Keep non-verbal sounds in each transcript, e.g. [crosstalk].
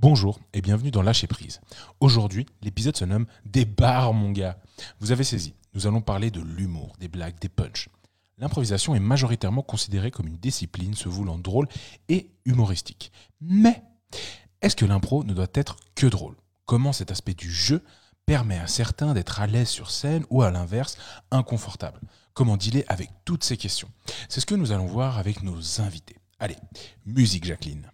Bonjour et bienvenue dans Lâcher Prise. Aujourd'hui, l'épisode se nomme Des bars, mon gars. Vous avez saisi, nous allons parler de l'humour, des blagues, des punchs. L'improvisation est majoritairement considérée comme une discipline se voulant drôle et humoristique. Mais est-ce que l'impro ne doit être que drôle? Comment cet aspect du jeu permet à certains d'être à l'aise sur scène ou à l'inverse inconfortable? Comment dealer avec toutes ces questions? C'est ce que nous allons voir avec nos invités. Allez, musique Jacqueline.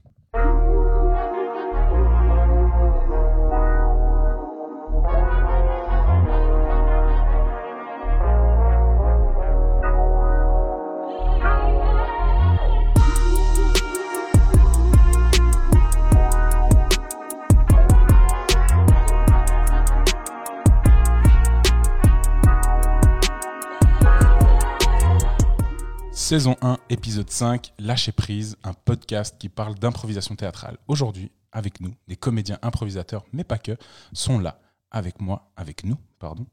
Saison 1, épisode 5, Lâcher prise, un podcast qui parle d'improvisation théâtrale. Aujourd'hui, avec nous, des comédiens improvisateurs, mais pas que, sont là, avec moi, avec nous, pardon.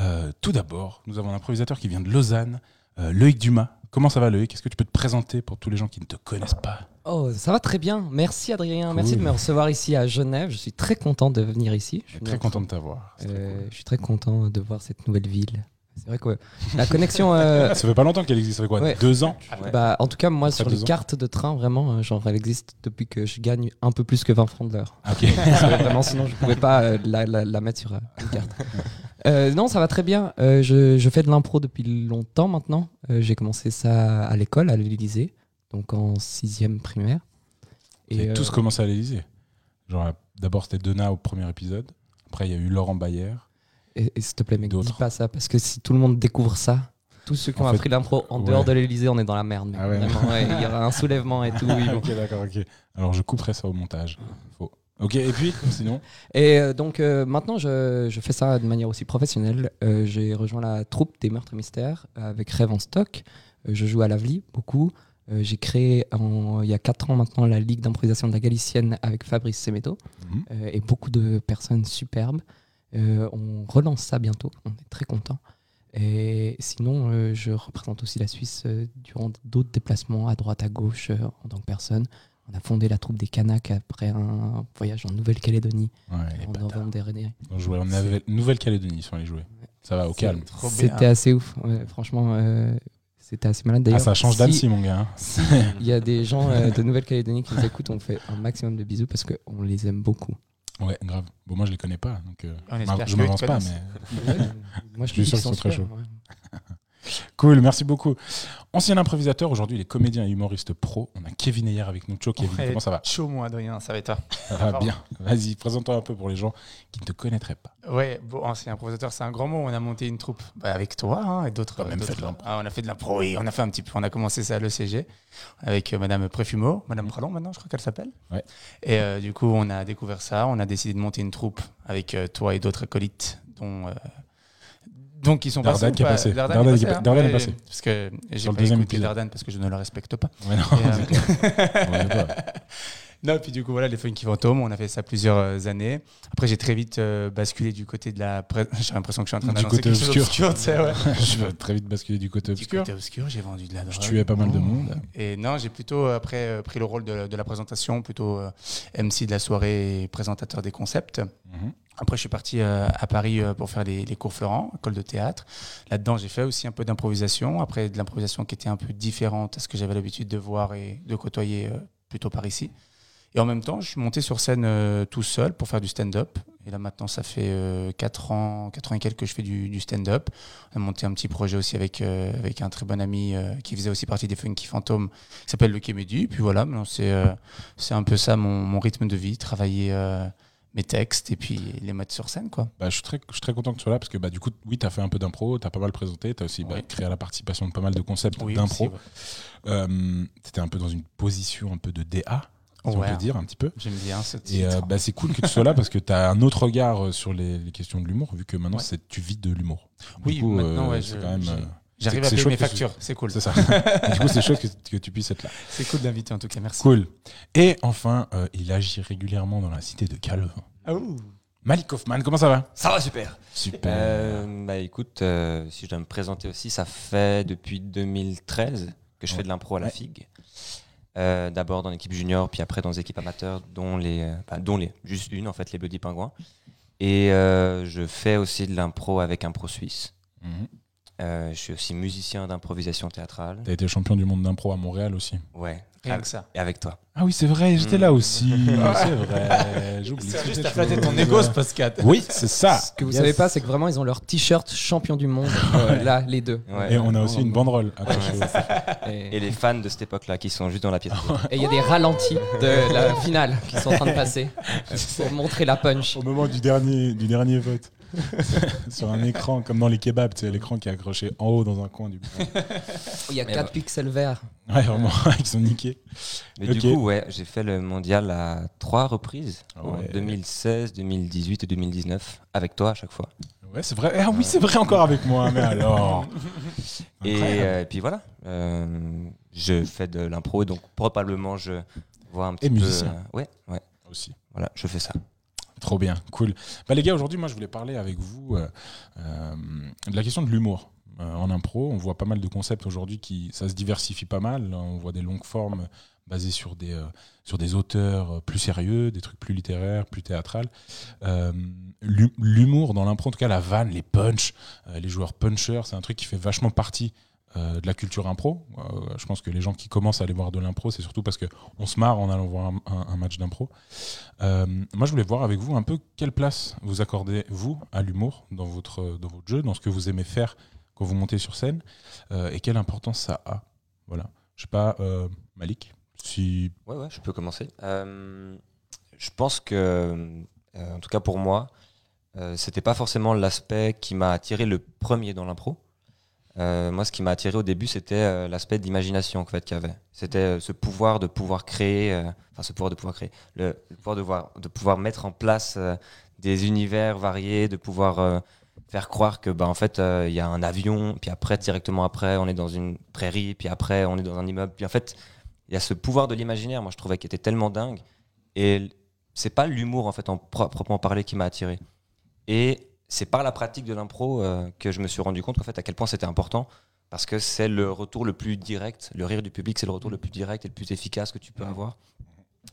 Euh, tout d'abord, nous avons un improvisateur qui vient de Lausanne, euh, Loïc Dumas. Comment ça va Loïc? Est-ce que tu peux te présenter pour tous les gens qui ne te connaissent pas? Oh, ça va très bien. Merci Adrien. Merci de me recevoir ici à Genève. Je suis très content de venir ici. Je suis très content de t'avoir. Euh, Je suis très content de voir cette nouvelle ville. C'est vrai que la connexion. euh, Ça fait pas longtemps qu'elle existe, ça fait quoi Ouais. Deux ans bah, en tout cas, moi, sur les ans. cartes de train, vraiment, euh, genre, elle existe depuis que je gagne un peu plus que 20 francs de l'heure. Ah, Ok. Parce que vraiment, sinon, je pouvais pas euh, la, la- la mettre sur euh, une carte. Euh, non, ça va très bien. Euh, je, je fais de l'impro depuis longtemps maintenant. Euh, J'ai commencé ça à l'école, à l'Élysée, donc en sixième primaire. Et euh, tous commencé à l'Elysée. Genre, d'abord c'était Donna au premier épisode. Après, il y a eu Laurent Bayer. Et, et s'il te plaît, mec, dis D'autres. pas ça, parce que si tout le monde découvre ça, tous ceux qui En ont fait, appris l'impro en ouais. dehors de l'Elysée, on est dans la merde. mec. Ah ouais. Vraiment, ouais, il y aura un soulèvement et tout. oui, bon. ok, d'accord, ok. Alors, je couperai ça au montage. Faux. Ok, et puis, sinon Et euh, donc euh, maintenant, je, je fais ça de manière aussi professionnelle. Euh, J'ai rejoint la troupe des Meurtres et Mystères avec Rêve en stock. Euh, je joue à l'Avli beaucoup. Euh, J'ai créé en- il y a 4 ans maintenant la Ligue d'improvisation de la Galicienne avec Fabrice Semedo Mhm. euh, et beaucoup de personnes superbes. Euh, on relance ça bientôt, on est très content. Et sinon, euh, je représente aussi la Suisse euh, durant d'autres déplacements à droite, à gauche euh, en tant que personne. On a fondé la troupe des Kanaks après un voyage en Nouvelle-Calédonie Ouais, les en novembre dernier. Ont joué en Nouvelle- Nouvelle-Calédonie, ils sont allés jouer. Ça va, au calme. C'était assez ouf, ouais, franchement. euh, c'était assez malade Ah, d'ailleurs. ça change si d'Annecy, mon gars. hein. [laughs] Il y a des gens euh, de Nouvelle-Calédonie qui nous écoutent, on fait un maximum de bisous parce qu'on les aime beaucoup. Ouais, grave. Bon, moi, je les connais pas, donc euh, je m'avance pas, mais [laughs] Moi, Je suis sûr qu'ils sont très chauds. ouais. Cool, merci beaucoup. Ancien improvisateur, aujourd'hui, il est comédien et humoriste pro. On a Kevin Ayer avec nous. Ciao, Kevin, Ouais. comment ça va? Chaud, moi, Adrien, ça va et toi? Ça va Pardon. bien. Vas-y, présente-toi un peu pour les gens qui ne te connaîtraient pas. Ouais, bon, ancien improvisateur, c'est un grand mot. On a monté une troupe bah, avec toi hein, et d'autres. Ah, on a fait de l'impro, oui, on a fait un petit peu. On a commencé ça à l'ECG avec euh, Madame Préfumeau, Madame Pradon maintenant, je crois qu'elle s'appelle. Ouais. Et euh, du coup, on a découvert ça. On a décidé de monter une troupe avec euh, toi et d'autres acolytes, dont. Donc, qui sont Dardan passés. qui est passé. Dardan, Dardan est passé, hein. Dardan est Ouais, passé. Parce que j'ai pas écouté. Dardan parce que je ne le respecte pas. Ouais, non, Et, [laughs] euh. [laughs] Non, puis du coup, voilà, les Funky Phantoms, on a fait ça plusieurs euh, années. Après, j'ai très vite euh, basculé du côté de la. [laughs] J'ai l'impression que je suis en train Du d'annoncer côté quelque chose obscur. tu sais, ouais. je vais très vite basculer du côté Du obscur. côté obscur, j'ai vendu de la drogue. Je tuais pas mal de monde. Et non, j'ai plutôt euh, après euh, pris le rôle de, de la présentation, plutôt MC de la soirée et présentateur des concepts. Mhm. Après, je suis parti euh, à Paris euh, pour faire les, cours Florent, école de théâtre. Là-dedans, j'ai fait aussi un peu d'improvisation. Après, de l'improvisation qui était un peu différente à ce que j'avais l'habitude de voir et de côtoyer euh, plutôt par ici. Et en même temps, je suis monté sur scène tout seul pour faire du stand-up. Et là, maintenant, ça fait 4 ans, 4 ans et quelques que je fais du, du stand-up. On a monté un petit projet aussi avec, avec un très bon ami qui faisait aussi partie des Funky Phantoms, qui s'appelle Le Kémédu. Et puis voilà, c'est un peu ça mon, rythme de vie, travailler mes textes et puis les mettre sur scène, quoi. Bah, je, suis très, je suis très content que tu sois là parce que bah, du coup, oui, tu as fait un peu d'impro, tu as pas mal présenté, tu as aussi bah, Oui. créé la participation de pas mal de concepts Oui, d'impro. ouais. Euh, tu étais un peu dans une position un peu de DA, si on Ouais. peut dire un petit peu. J'aime bien ce Et titre. euh, bah, c'est cool que tu sois là parce que tu as un autre regard euh, sur les, les questions de l'humour, vu que maintenant Ouais. tu vis de l'humour. Oui, coup, maintenant, ouais, c'est je- quand même. J'arrive c'est- à payer chouette mes tu- factures, c'est cool. C'est ça. [laughs] Du coup, c'est chouette que, que tu puisses être là. C'est cool d'inviter en tout cas, merci. Cool. Et enfin, euh, il agit régulièrement dans la cité de Calvin. Ah. Malik Hoffman, comment ça va? Ça va super. Super. Euh, bah écoute, euh, si je dois me présenter aussi, ça fait depuis 2013 que je Ouais. fais de l'impro à la Ouais. figue. Euh, D'abord dans l'équipe junior, puis après dans les équipes amateurs, dont les, enfin, dont les, juste une en fait, les Bloody Pingouins. Et euh, je fais aussi de l'impro avec un pro suisse. Mhm. Euh, je suis aussi musicien d'improvisation théâtrale. T'as été champion du monde d'impro à Montréal aussi. Ouais. Rien Ah, que ça. Et avec toi. Ah oui, c'est vrai, j'étais là aussi. [laughs] c'est vrai. J'oublie. C'est juste à flatter ton égo, ce podcast. Oui, c'est ça. Ce que vous Yes. savez pas, c'est que vraiment, ils ont leur t-shirt champion du monde, [laughs] euh, là, les deux. Ouais. Et on a aussi une banderole. [laughs] Et Et les fans de cette époque-là qui sont juste dans la pièce. et il y a des ralentis de la finale qui sont en train de passer pour montrer la punch. Au moment du dernier, du dernier vote. [laughs] Sur un écran, comme dans les kebabs, c'est l'écran qui est accroché en haut dans un coin du. [laughs] Il y a Mais 4 bah. pixels verts. Ouais, vraiment, [laughs] ils sont niqués. Mais du coup, ouais, j'ai fait le mondial à trois reprises, Ah en ouais. 2016, 2018 et 2019, avec toi à chaque fois. Ouais, c'est vrai. Ah oui, c'est vrai encore avec moi. Mais alors. Et, euh, et puis voilà, euh, je fais de l'impro donc probablement je vois un petit Et peu. musicien. euh, ouais, ouais, Aussi. voilà, je fais ça. Trop bien, cool. Bah, les gars, aujourd'hui, moi, je voulais parler avec vous euh, euh, de la question de l'humour. Euh, en impro, on voit pas mal de concepts aujourd'hui qui ça se diversifie pas mal. On voit des longues formes basées sur des, auteurs plus sérieux, des trucs plus littéraires, plus théâtrales. L'hu- L'humour dans l'impro, en tout cas la vanne, les punchs, euh, les joueurs punchers, c'est un truc qui fait vachement partie euh, de la culture impro. Euh, je pense que les gens qui commencent à aller voir de l'impro, c'est surtout parce qu'on se marre en allant voir un, match d'impro. Euh, moi, je voulais voir avec vous un peu quelle place vous accordez, vous, à l'humour dans votre, dans votre jeu, dans ce que vous aimez faire quand vous montez sur scène, et quelle importance ça a. Voilà. Je sais pas, Malik, si. Ouais, ouais, je peux commencer. Je pense que, en tout cas pour moi, c'était pas forcément l'aspect qui m'a attiré le premier dans l'impro. Euh, moi, ce qui m'a attiré au début, c'était euh, l'aspect d'imagination en fait, qu'il y avait. C'était euh, ce pouvoir de pouvoir créer, enfin ce pouvoir de pouvoir créer, le, pouvoir de, de pouvoir mettre en place des univers variés, de pouvoir faire croire que bah, en fait il y a un avion, puis après directement après on est dans une prairie, puis après on est dans un immeuble, puis en fait il y a ce pouvoir de l'imaginaire, moi je trouvais qui était tellement dingue. Et c'est pas l'humour en fait en pro- proprement parlé qui m'a attiré. Et c'est par la pratique de l'impro euh, que je me suis rendu compte qu'en fait à quel point c'était important parce que c'est le retour le plus direct, le rire du public c'est le retour le plus direct et le plus efficace que tu peux avoir.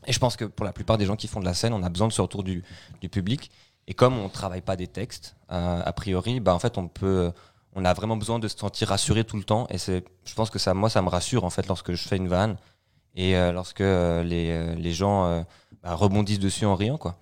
Et je pense que pour la plupart des gens qui font de la scène, on a besoin de ce retour du, public. Et comme on travaille pas des textes, euh, a priori, bah en fait on peut, on a vraiment besoin de se sentir rassuré tout le temps. Et c'est, je pense que ça, moi, ça me rassure en fait lorsque je fais une vanne et euh, lorsque euh, les, euh, les gens euh, bah, rebondissent dessus en riant, quoi.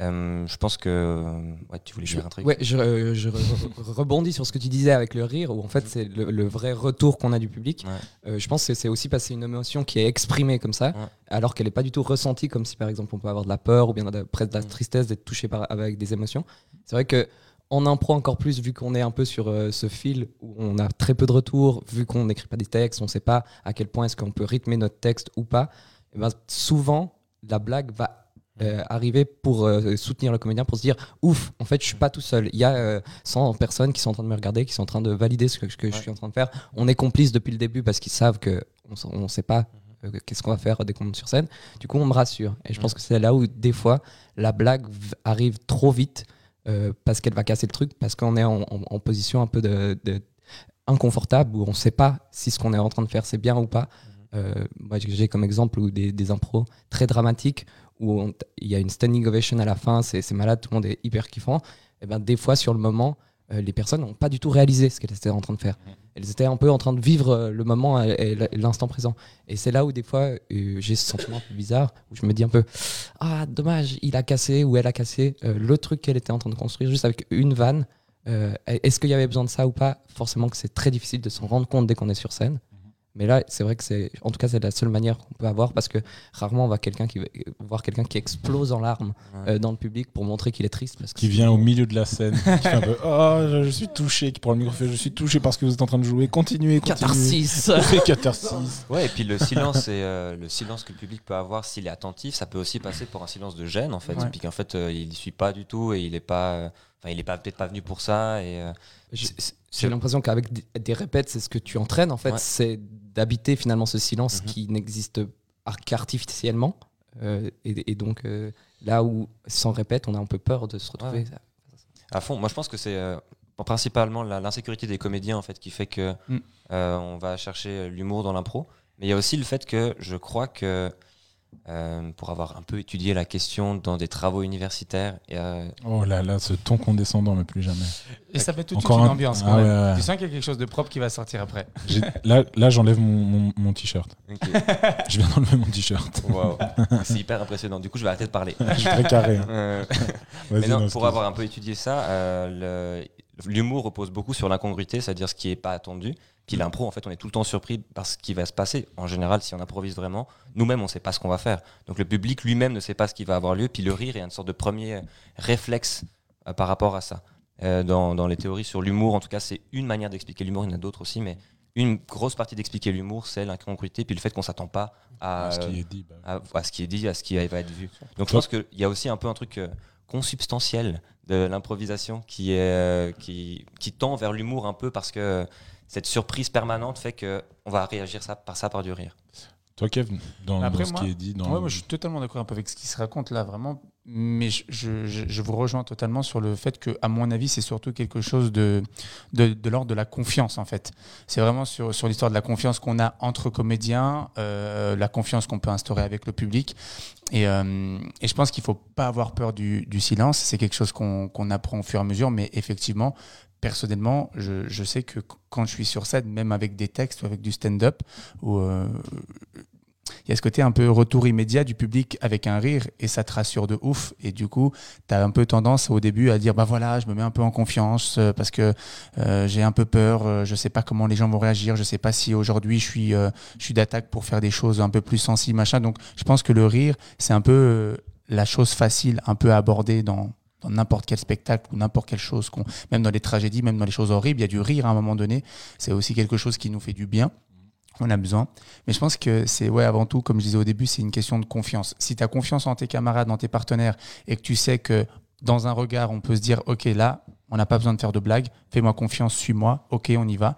Euh, je pense que, euh, ouais, tu voulais dire un truc. Ouais, je, euh, je re- rebondis sur ce que tu disais avec le rire, où en fait c'est le, le vrai retour qu'on a du public. Ouais. Euh, je pense que c'est aussi passer une émotion qui est exprimée comme ça, Ouais. alors qu'elle n'est pas du tout ressentie, comme si par exemple on peut avoir de la peur ou bien de, presque de la Mm. tristesse d'être touché par, avec des émotions. C'est vrai que en impro encore plus, vu qu'on est un peu sur ce fil où on a très peu de retours, vu qu'on n'écrit pas des textes, on ne sait pas à quel point est-ce qu'on peut rythmer notre texte ou pas. eh ben, souvent, la blague va euh, arriver pour euh, soutenir le comédien, pour se dire ouf, en fait, je suis pas tout seul. Il y a euh, 100 personnes qui sont en train de me regarder, qui sont en train de valider ce que, je suis en train de faire. On est complices depuis le début parce qu'ils savent que on ne sait pas euh, qu'est-ce qu'on va faire dès qu'on monte sur scène. Du coup, on me rassure. Et je pense que c'est là où, des fois, la blague arrive trop vite parce qu'elle va casser le truc, parce qu'on est en, en- en position un peu de, de- inconfortable où on ne sait pas si ce qu'on est en train de faire c'est bien ou pas. Euh, moi, j'ai comme exemple des, des impros très dramatiques où il y a une standing ovation à la fin, c'est malade, tout le monde est hyper kiffant. Et ben, des fois, sur le moment, euh, les personnes n'ont pas du tout réalisé ce qu'elles étaient en train de faire. Elles étaient un peu en train de vivre euh, le moment et, l'instant présent. Et c'est là où des fois euh, j'ai ce sentiment un peu bizarre où je me dis un peu ah dommage, il a cassé ou elle a cassé le truc qu'elle était en train de construire juste avec une vanne. Est-ce qu'il y avait besoin de ça ou pas? Forcément que c'est très difficile de s'en rendre compte dès qu'on est sur scène. Mais là, c'est vrai que c'est, en tout cas, c'est la seule manière qu'on peut avoir parce que rarement on va quelqu'un qui voir quelqu'un qui explose en larmes Ouais. euh, dans le public pour montrer qu'il est triste. Parce que Qui vient au milieu de la scène, qui fait un peu [laughs] Oh, je, je suis touché, qui prend le micro, fait, je suis touché parce que vous êtes en train de jouer, continuez, continuez. catharsis. [laughs] Ouais, et puis le silence, et, euh, le silence que le public peut avoir s'il est attentif, ça peut aussi passer pour un silence de gêne en fait, Ouais. puis qu'en fait euh, il y suit pas du tout et il est pas, euh, enfin il est pas peut-être pas venu pour ça et euh, J'ai- l'impression qu'avec des, répètes, c'est ce que tu entraînes en fait, Ouais. c'est d'habiter finalement ce silence Mhm. qui n'existe ar- qu'artificiellement. Euh, et, et donc euh, là où sans répète, on a un peu peur de se retrouver. Ouais. À fond. Moi, je pense que c'est principalement l'insécurité des comédiens en fait qui fait que Mm. on va chercher l'humour dans l'impro. Mais il y a aussi le fait que je crois que, euh, pour avoir un peu étudié la question dans des travaux universitaires, euh, Oh là là, ce ton condescendant, mais plus jamais. Et ça fait toute de Encore suite une un- ambiance. Ah quand même. ouais, ouais. Tu sens qu'il y a quelque chose de propre qui va sortir après. Là, là j'enlève mon, mon, mon t-shirt. Je viens d'enlever mon t-shirt. waouh, c'est hyper impressionnant. Du coup, je vais arrêter de parler. Je suis très carré. hein. Euh, Mais non, non, pour avoir un peu étudié ça, euh, l'humour repose beaucoup sur l'incongruité, c'est-à-dire ce qui n'est pas attendu. Puis l'impro, en fait, on est tout le temps surpris par ce qui va se passer. En général, si on improvise vraiment, nous-mêmes, on ne sait pas ce qu'on va faire. Donc le public lui-même ne sait pas ce qui va avoir lieu. Puis le rire est une sorte de premier réflexe euh, par rapport à ça. Euh, dans, dans les théories sur l'humour, en tout cas, c'est une manière d'expliquer l'humour. Il y en a d'autres aussi, mais une grosse partie d'expliquer l'humour, c'est l'incongruité, puis le fait qu'on s'attend pas à, ce qui est dit. bah, à, à ce qui est dit, à ce qui va être vu. Donc je pense qu'il y a aussi un peu un truc euh, consubstantiel de l'improvisation qui, est, euh, qui, qui tend vers l'humour un peu parce que cette surprise permanente fait que on va réagir ça, par ça par du rire. Toi, Kev, dans, Après, dans ce moi- qui est dit. Dans Ouais, moi, je suis totalement d'accord un peu avec ce qui se raconte là, vraiment. Mais je, je- vous rejoins totalement sur le fait que, à mon avis, c'est surtout quelque chose de, de, de l'ordre de la confiance, en fait. C'est vraiment sur, sur l'histoire de la confiance qu'on a entre comédiens, euh, la confiance qu'on peut instaurer avec le public. Et, euh, et je pense qu'il faut pas avoir peur du, du silence. C'est quelque chose qu'on qu'on apprend au fur et à mesure. Mais effectivement, personnellement, je, je sais que quand je suis sur scène, même avec des textes ou avec du stand-up, euh, il y a ce côté un peu retour immédiat du public avec un rire et ça te rassure de ouf. Et du coup, tu as un peu tendance au début à dire bah voilà, je me mets un peu en confiance euh, parce que euh, j'ai un peu peur, je sais pas comment les gens vont réagir, je sais pas si aujourd'hui je suis, euh, suis d'attaque pour faire des choses un peu plus sensibles, machin. Donc je pense que le rire, c'est un peu la chose facile, un peu à aborder dans dans n'importe quel spectacle ou n'importe quelle chose, même dans les tragédies, même dans les choses horribles, il y a du rire à un moment donné. C'est aussi quelque chose qui nous fait du bien. On a besoin. Mais je pense que c'est, ouais, avant tout, comme je disais au début, c'est une question de confiance. Si tu as confiance en tes camarades, dans tes partenaires, et que tu sais que dans un regard, on peut se dire, OK, là, on n'a pas besoin de faire de blagues, fais-moi confiance, suis-moi, OK, on y va.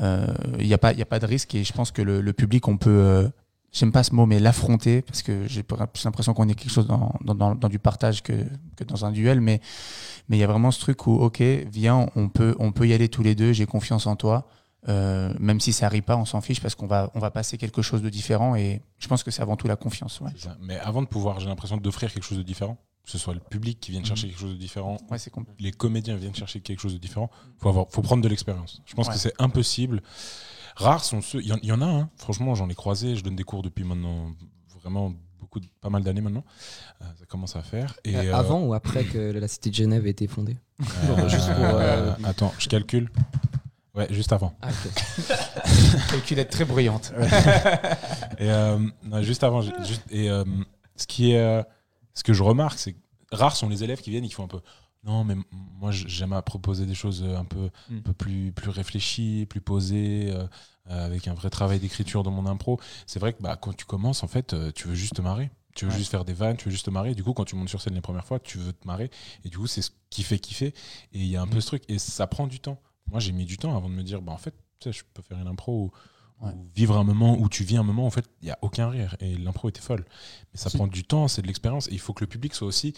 Il n'y a, pas- y a pas de risque et je pense que le, le public, on peut, euh, j'aime pas ce mot, mais l'affronter, parce que j'ai plus l'impression qu'on est quelque chose dans, dans, dans- dans du partage que, que dans un duel, mais mais il y a vraiment ce truc où, OK, viens, on peut, on peut y aller tous les deux, j'ai confiance en toi. Euh, même si ça arrive pas, on s'en fiche parce qu'on va, on va passer quelque chose de différent et je pense que c'est avant tout la confiance. Ouais. Mais avant de pouvoir, j'ai l'impression d'offrir quelque chose de différent, que ce soit le public qui vienne chercher Mhm. quelque chose de différent, ouais les comédiens viennent chercher quelque chose de différent, faut avoir, faut prendre de l'expérience. Je pense Ouais. que c'est impossible. Rares sont ceux, il y, en- il y en a, hein. franchement, j'en ai croisé, je donne des cours depuis maintenant vraiment beaucoup, de- pas mal d'années maintenant. Euh, ça commence à faire. Et, Euh, euh, Avant ou après que la cité de Genève ait été fondée euh, juste pour, euh, Attends, je calcule. Ouais, juste avant. Ah, ok. [laughs] Calculette très bruyante. Et euh, non, juste avant, juste, et euh, ce qui est, ce que je remarque, c'est que rares sont les élèves qui viennent et qui font un peu. Non, mais moi j'aime à proposer des choses un peu, Mm. un peu plus, plus réfléchies, plus posées, euh, euh, avec un vrai travail d'écriture dans mon impro. C'est vrai que bah, quand tu commences, en fait, euh, tu veux juste te marrer. Tu veux Ouais. juste faire des vannes, tu veux juste te marrer. Du coup, quand tu montes sur scène les premières fois, tu veux te marrer. Et du coup, c'est ce qui fait kiffer. Et il y a un peu Mm. ce truc. Et ça prend du temps. Moi, j'ai mis du temps avant de me dire, bah, en fait, tu sais, je peux faire une impro où, ou Ouais. vivre un moment où tu vis un moment, en fait, il n'y a aucun rire. Et l'impro était folle. Mais ça Si. prend du temps, c'est de l'expérience. Et il faut que le public soit aussi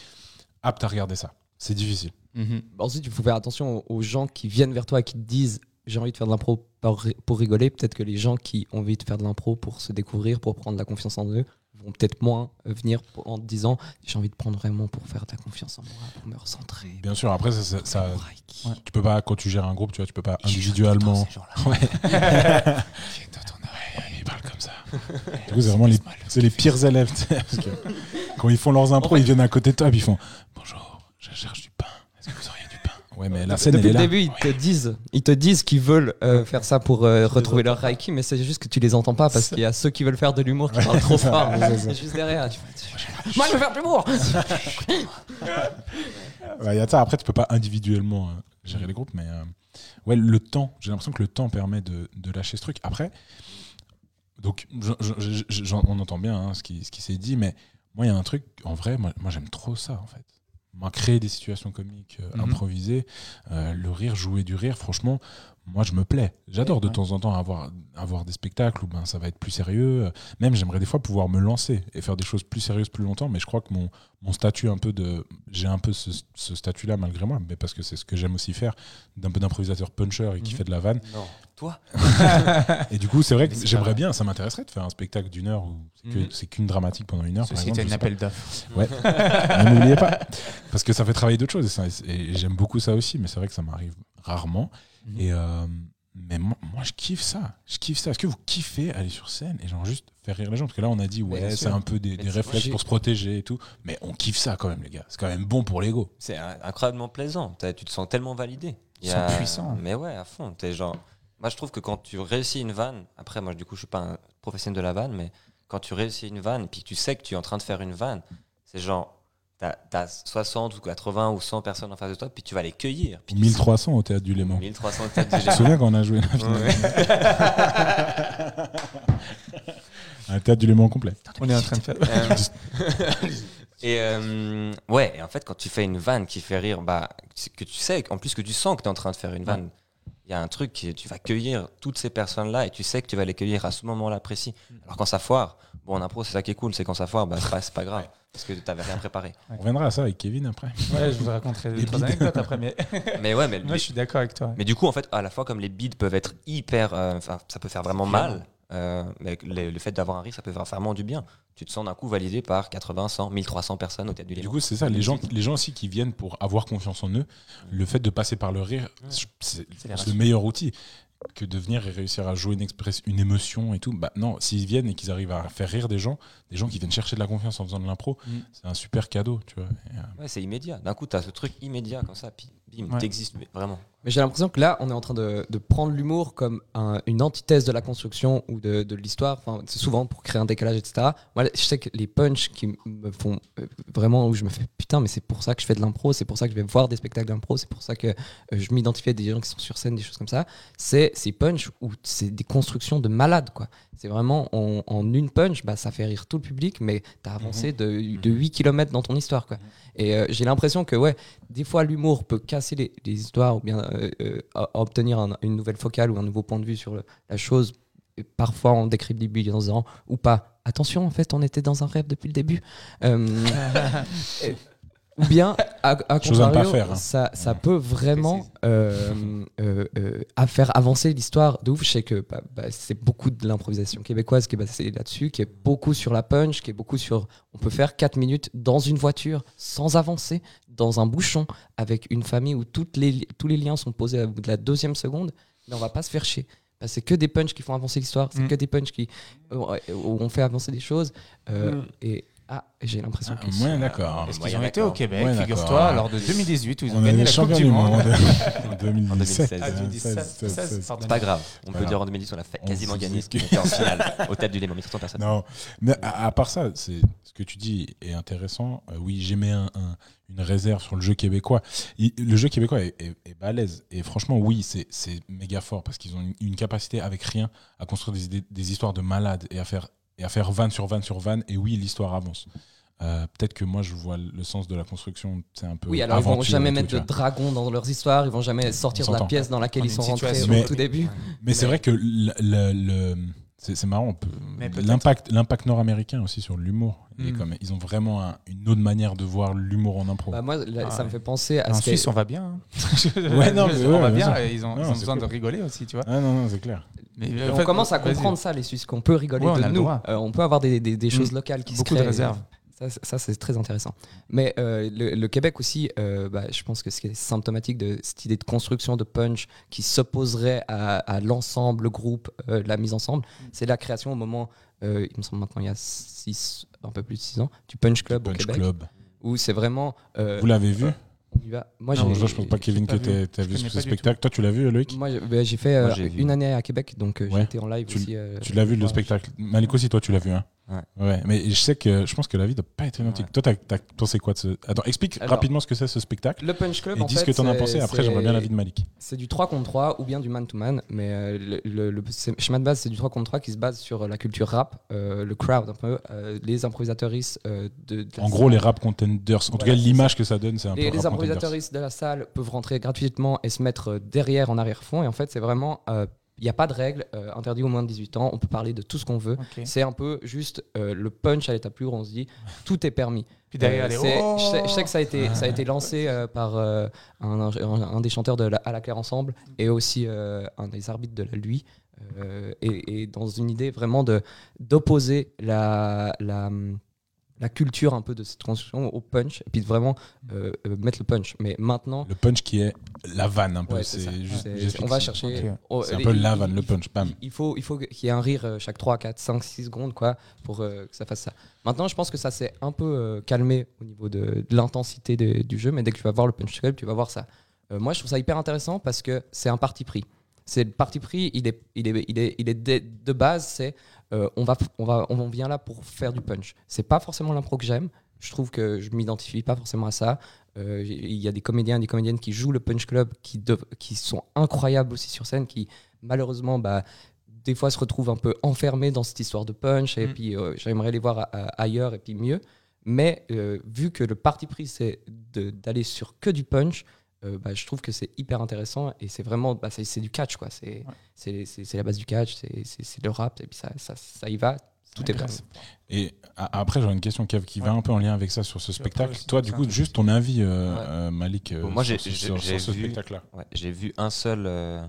apte à regarder ça. C'est difficile. Mhm. Ensuite, il faut faire attention aux- gens qui viennent vers toi et qui te disent j'ai envie de faire de l'impro pour, ri- pour rigoler. Peut-être que les gens qui ont envie de faire de l'impro pour se découvrir, pour prendre la confiance en eux, vont peut-être moins venir en te disant j'ai envie de prendre vraiment pour faire de la confiance en moi, pour me recentrer. Bien sûr, après, ça, ça- tu peux pas, quand tu gères un groupe, tu vois, tu peux pas individuellement. Ouais. [laughs] Ouais, ils parlent comme ça. Du coup, c'est vraiment les, c'est les pires élèves. parce que quand ils font leurs impros, ils viennent à côté de toi et puis ils font Bonjour, je cherche du pain. Est-ce que vous auriez du pain Ouais, mais la scène, elle Depuis est le là. début, ils te disent, ils te disent qu'ils veulent euh, faire ça pour euh, retrouver leur Reiki, mais c'est juste que tu les entends pas parce qu'il y a ceux qui veulent faire de l'humour qui parlent trop fort. C'est juste derrière. tu fais, Moi, je veux faire de l'humour. Ouais, y a ça. Après, tu peux pas individuellement euh, gérer les groupes, mais euh, ouais, le temps. J'ai l'impression que le temps permet de, de lâcher ce truc. Après, donc, je- je- je- j'en- on entend bien hein, ce qui, ce qui s'est dit, mais moi, il y a un truc. En vrai, moi, moi, j'aime trop ça, en fait. Moi, créer des situations comiques, euh, Mhm. improviser, euh, le rire, jouer du rire, franchement, moi, je me plais. J'adore de Ouais. temps en temps avoir, avoir des spectacles où ben, ça va être plus sérieux. Même, j'aimerais des fois pouvoir me lancer et faire des choses plus sérieuses plus longtemps, mais je crois que mon, mon statut un peu de. J'ai un peu ce, ce statut-là malgré moi, mais parce que c'est ce que j'aime aussi faire, d'un peu d'improvisateur puncher et qui Mhm. fait de la vanne. Non, toi? [laughs] Et du coup, c'est vrai que j'aimerais bien, ça m'intéresserait de faire un spectacle d'une heure où c'est Mhm. qu'une dramatique pendant une heure. par Ceci exemple, était je un appel d'offres. Ouais. [laughs] N'oubliez pas, parce que ça fait travailler d'autres choses. Et j'aime beaucoup ça aussi, mais c'est vrai que ça m'arrive rarement. Mhm. Et euh, mais moi, moi, je kiffe ça. Je kiffe ça. Est-ce que vous kiffez aller sur scène et genre juste faire rire les gens? Parce que là, on a dit, ouais, c'est un peu des, c'est- réflexes pour se protéger et tout. Mais on kiffe ça quand même, les gars. C'est quand même bon pour l'ego. C'est incroyablement plaisant. Tu te sens tellement validé. Ils sont puissants. Mais ouais, à fond. T'es genre... Moi, je trouve que quand tu réussis une vanne, après, moi, du coup, je suis pas un professionnel de la vanne, mais quand tu réussis une vanne et puis que tu sais que tu es en train de faire une vanne, c'est genre, t'as as 60 ou 80 ou 100 personnes en face de toi, puis tu vas les cueillir. Puis tu- 1300 au théâtre du Léman. 1300 têtes de Tu te souviens quand on a joué la finale Ouais. [laughs] Un théâtre du Léman complet. On est en train de faire. Euh, [laughs] et euh, ouais, et en fait, quand tu fais une vanne qui fait rire, bah, que tu sais, en plus que tu sens que tu es en train de faire une vanne, il y a un truc qui tu vas cueillir toutes ces personnes-là et tu sais que tu vas les cueillir à ce moment-là précis. Alors quand ça foire, bon, en impro, c'est ça qui est cool, c'est quand ça foire, bah, c'est pas, c'est pas grave, parce que tu n'avais rien préparé. On reviendra à ça avec Kevin après. Ouais, je vous raconterai Les trois anecdotes après, mais [laughs] Mais ouais, mais, moi je suis d'accord avec toi. mais du coup, en fait, à la fois, comme les bides peuvent être hyper. euh, Enfin, ça peut faire vraiment mal, euh, mais le, le fait d'avoir un rire, ça peut faire vraiment du bien. Tu te sens d'un coup validé par 80, 100, 1300 personnes au théâtre du Du coup, c'est ça. Les gens, les gens aussi qui viennent pour avoir confiance en eux, le fait de passer par le rire, c'est le meilleur outil que de venir et réussir à jouer une, express, une émotion et tout. Bah non, s'ils viennent et qu'ils arrivent à faire rire des gens, des gens qui viennent chercher de la confiance en faisant de l'impro, Mm. c'est un super cadeau, tu vois. Et, euh, Ouais, c'est immédiat. D'un coup, tu as ce truc immédiat comme ça, puis bim, Ouais. t'existes mais vraiment. Mais j'ai l'impression que là, on est en train de, de prendre l'humour comme un- une antithèse de la construction ou de, de l'histoire. Enfin, c'est souvent pour créer un décalage, etc. Moi, je sais que les punchs qui me font euh, vraiment où je me fais putain, mais c'est pour ça que je fais de l'impro, c'est pour ça que je vais voir des spectacles d'impro, c'est pour ça que euh, je m'identifie à des gens qui sont sur scène, des choses comme ça. C'est ces punchs où c'est des constructions de malades, quoi. C'est vraiment en, en une punch, bah, ça fait rire tout le public, mais t'as avancé de, de 8 km dans ton histoire, quoi. Et euh, j'ai l'impression que, ouais, des fois, l'humour peut casser les, les histoires ou bien euh, euh, a- obtenir un- une nouvelle focale ou un nouveau point de vue sur le- la chose. Et parfois, on décrédibilisant ou pas. Attention, en fait, on était dans un rêve depuis le début. [laughs] Ou bien, à, à [laughs] contrario, faire, hein. ça, ça peut vraiment euh, euh, euh, à faire avancer l'histoire de ouf. Je sais que bah, bah, c'est beaucoup de l'improvisation québécoise qui est basée là-dessus, qui est beaucoup sur la punch, qui est beaucoup sur. On peut faire 4 minutes dans une voiture sans avancer, dans un bouchon, avec une famille où toutes les, tous les liens sont posés à bout de la deuxième seconde, mais on va pas se faire chier. Que c'est que des punchs qui font avancer l'histoire, c'est Mm. que des punchs qui, où on fait avancer des choses. euh, Mm. Et ah, j'ai l'impression Ah, que. ouais, ça- d'accord. Est-ce Moyen qu'ils ont été au Québec, Ouais, figure-toi, lors de 2018 où ils ont On gagné la Coupe du Monde. monde [laughs] en 2017. Ah, 2017, 16, 16, 16. pardon. C'est pas grave. On peut dire en 2010, on a fait quasiment gagné. excuse. On était en [laughs] finale au théâtre du Léman, 1300 personnes. Non, mais à, à part ça, c'est ce que tu dis est intéressant. Euh, oui, j'émets un- un- une réserve sur le jeu québécois. Il- le jeu québécois est, est- est balèze. Et franchement, oui, c'est c'est méga fort parce qu'ils ont une, une capacité avec rien à construire des, des histoires de malades et à faire et à faire vanne sur vanne sur vanne. Et oui, l'histoire avance. Euh, Peut-être que moi, je vois le sens de la construction. C'est un peu. Oui, alors ils vont jamais tout, mettre de dragon dans leurs histoires, ils vont jamais sortir de la pièce dans laquelle On ils sont rentrés situation- au Mais- tout début. Mais c'est vrai que le- le- le- c'est c'est marrant. on. L'impact l'impact nord-américain aussi sur l'humour. Mm. comme ils ont vraiment un- une autre manière de voir l'humour en impro. Bah, moi, là, Ah ça ouais. me fait penser à En Suisse, on va bien. hein. [laughs] Ouais, non, mais on ouais, va bien Ils ont, Non, ils ont c'est besoin de rigoler aussi, tu vois. Ah non, non, c'est clair. Mais, on fait, commence à comprendre ça, les Suisses, qu'on peut rigoler Ouais, on de le nous. Euh, on peut avoir des, des- des choses Mm. locales qui Beaucoup se de créent. réserves. Ça, c'est- ça, c'est très intéressant. Mais euh, le, le Québec aussi, euh, bah, je pense que ce qui est symptomatique de cette idée de construction de punch qui s'opposerait à, à l'ensemble, le groupe, euh, la mise ensemble, c'est la création au moment, euh, il me semble maintenant il y a six, un peu plus de 6 ans, du Punch Club au Punch Québec, Club. où c'est vraiment... euh, Vous l'avez vu on y va. Moi, Non, je pense pas, Kevin, que tu as vu ce spectacle. Toi, tu l'as vu, Loïc Moi, j'ai- bah, j'ai fait euh, Moi, une année à Québec, donc euh, j'ai Ouais. été en live Tu- aussi. euh, Tu l'as vu, le spectacle Malik aussi, toi, tu l'as vu, hein Ouais. Mais je sais que je pense que la vie doit pas être identique. Ouais. Toi, t'as as pensé quoi de ce. Attends, explique Alors, rapidement ce que c'est ce spectacle. Le Punch Club, Et en dis ce que t'en as pensé. Après, j'aimerais bien l'avis de Malik. C'est du 3 contre 3 ou bien du man-to-man, mais euh, le, le- le c'est- schéma de base, c'est du 3 contre 3 qui se base sur la culture rap, euh, le crowd un peu, euh, les improvisateuristes euh, de, En gros, salle. les rap contenders. En tout cas, l'image que ça donne, c'est un peu les, rap les contenders. improvisateuristes de la salle peuvent rentrer gratuitement et se mettre euh, derrière en arrière-fond. Et en fait, c'est vraiment euh, il n'y a pas de règle, euh, interdit au moins de 18 ans, on peut parler de tout ce qu'on veut. C'est un peu juste euh, le punch à l'état plus haut, on se dit [laughs] tout est permis. Puis derrière, Euh, oh je, sais, je sais que ça a été, ça a été lancé euh, par un, un- un des chanteurs de la, à la Claire Ensemble et aussi un des arbitres de la lui. et, et dans une idée vraiment d'opposer la, la, la culture un peu de cette construction au punch et puis de vraiment euh, euh, mettre le punch. Mais maintenant, Le punch qui est la vanne un peu. ouais, c'est juste- on va chercher. Ok. oh, C'est un peu la vanne, le punch, bam. il- faut, il faut qu'il y ait un rire euh, chaque 3, 4, 5, 6 secondes quoi, pour euh, que ça fasse ça. Maintenant, je pense que ça s'est un peu euh, calmé au niveau de, de l'intensité du jeu, mais dès que tu vas voir le Punch Club, tu vas voir ça. Moi, je trouve ça hyper intéressant parce que c'est un parti pris. C'est le parti pris, il est, il est, il est, il est de, de base, c'est euh, on, va, on, va, on vient là pour faire du punch. C'est pas forcément l'impro que j'aime. Je trouve que je m'identifie pas forcément à ça. Euh, Il y a des comédiens et des comédiennes qui jouent le Punch Club, qui, sont incroyables aussi sur scène, qui malheureusement, bah, des fois se retrouvent un peu enfermés dans cette histoire de punch. Et Mm. puis euh, j'aimerais les voir ailleurs et puis mieux. Mais vu que le parti pris, c'est d'aller sur que du punch, euh, bah, je trouve que c'est hyper intéressant et c'est vraiment bah, c'est du catch. quoi. C'est c'est- c'est- la base du catch, c'est- le rap, et puis ça, ça, ça y va, tout est permis. Et a- après, j'aurais une question Kev, qui va Ouais. un peu en lien avec ça sur ce spectacle. après, Toi, du coup, juste ton avis, euh, Ouais. euh, Malik, euh, Bon, moi, sur j'ai- ce- sur, j'ai sur ce vu- spectacle-là. Ouais, j'ai vu un seul euh,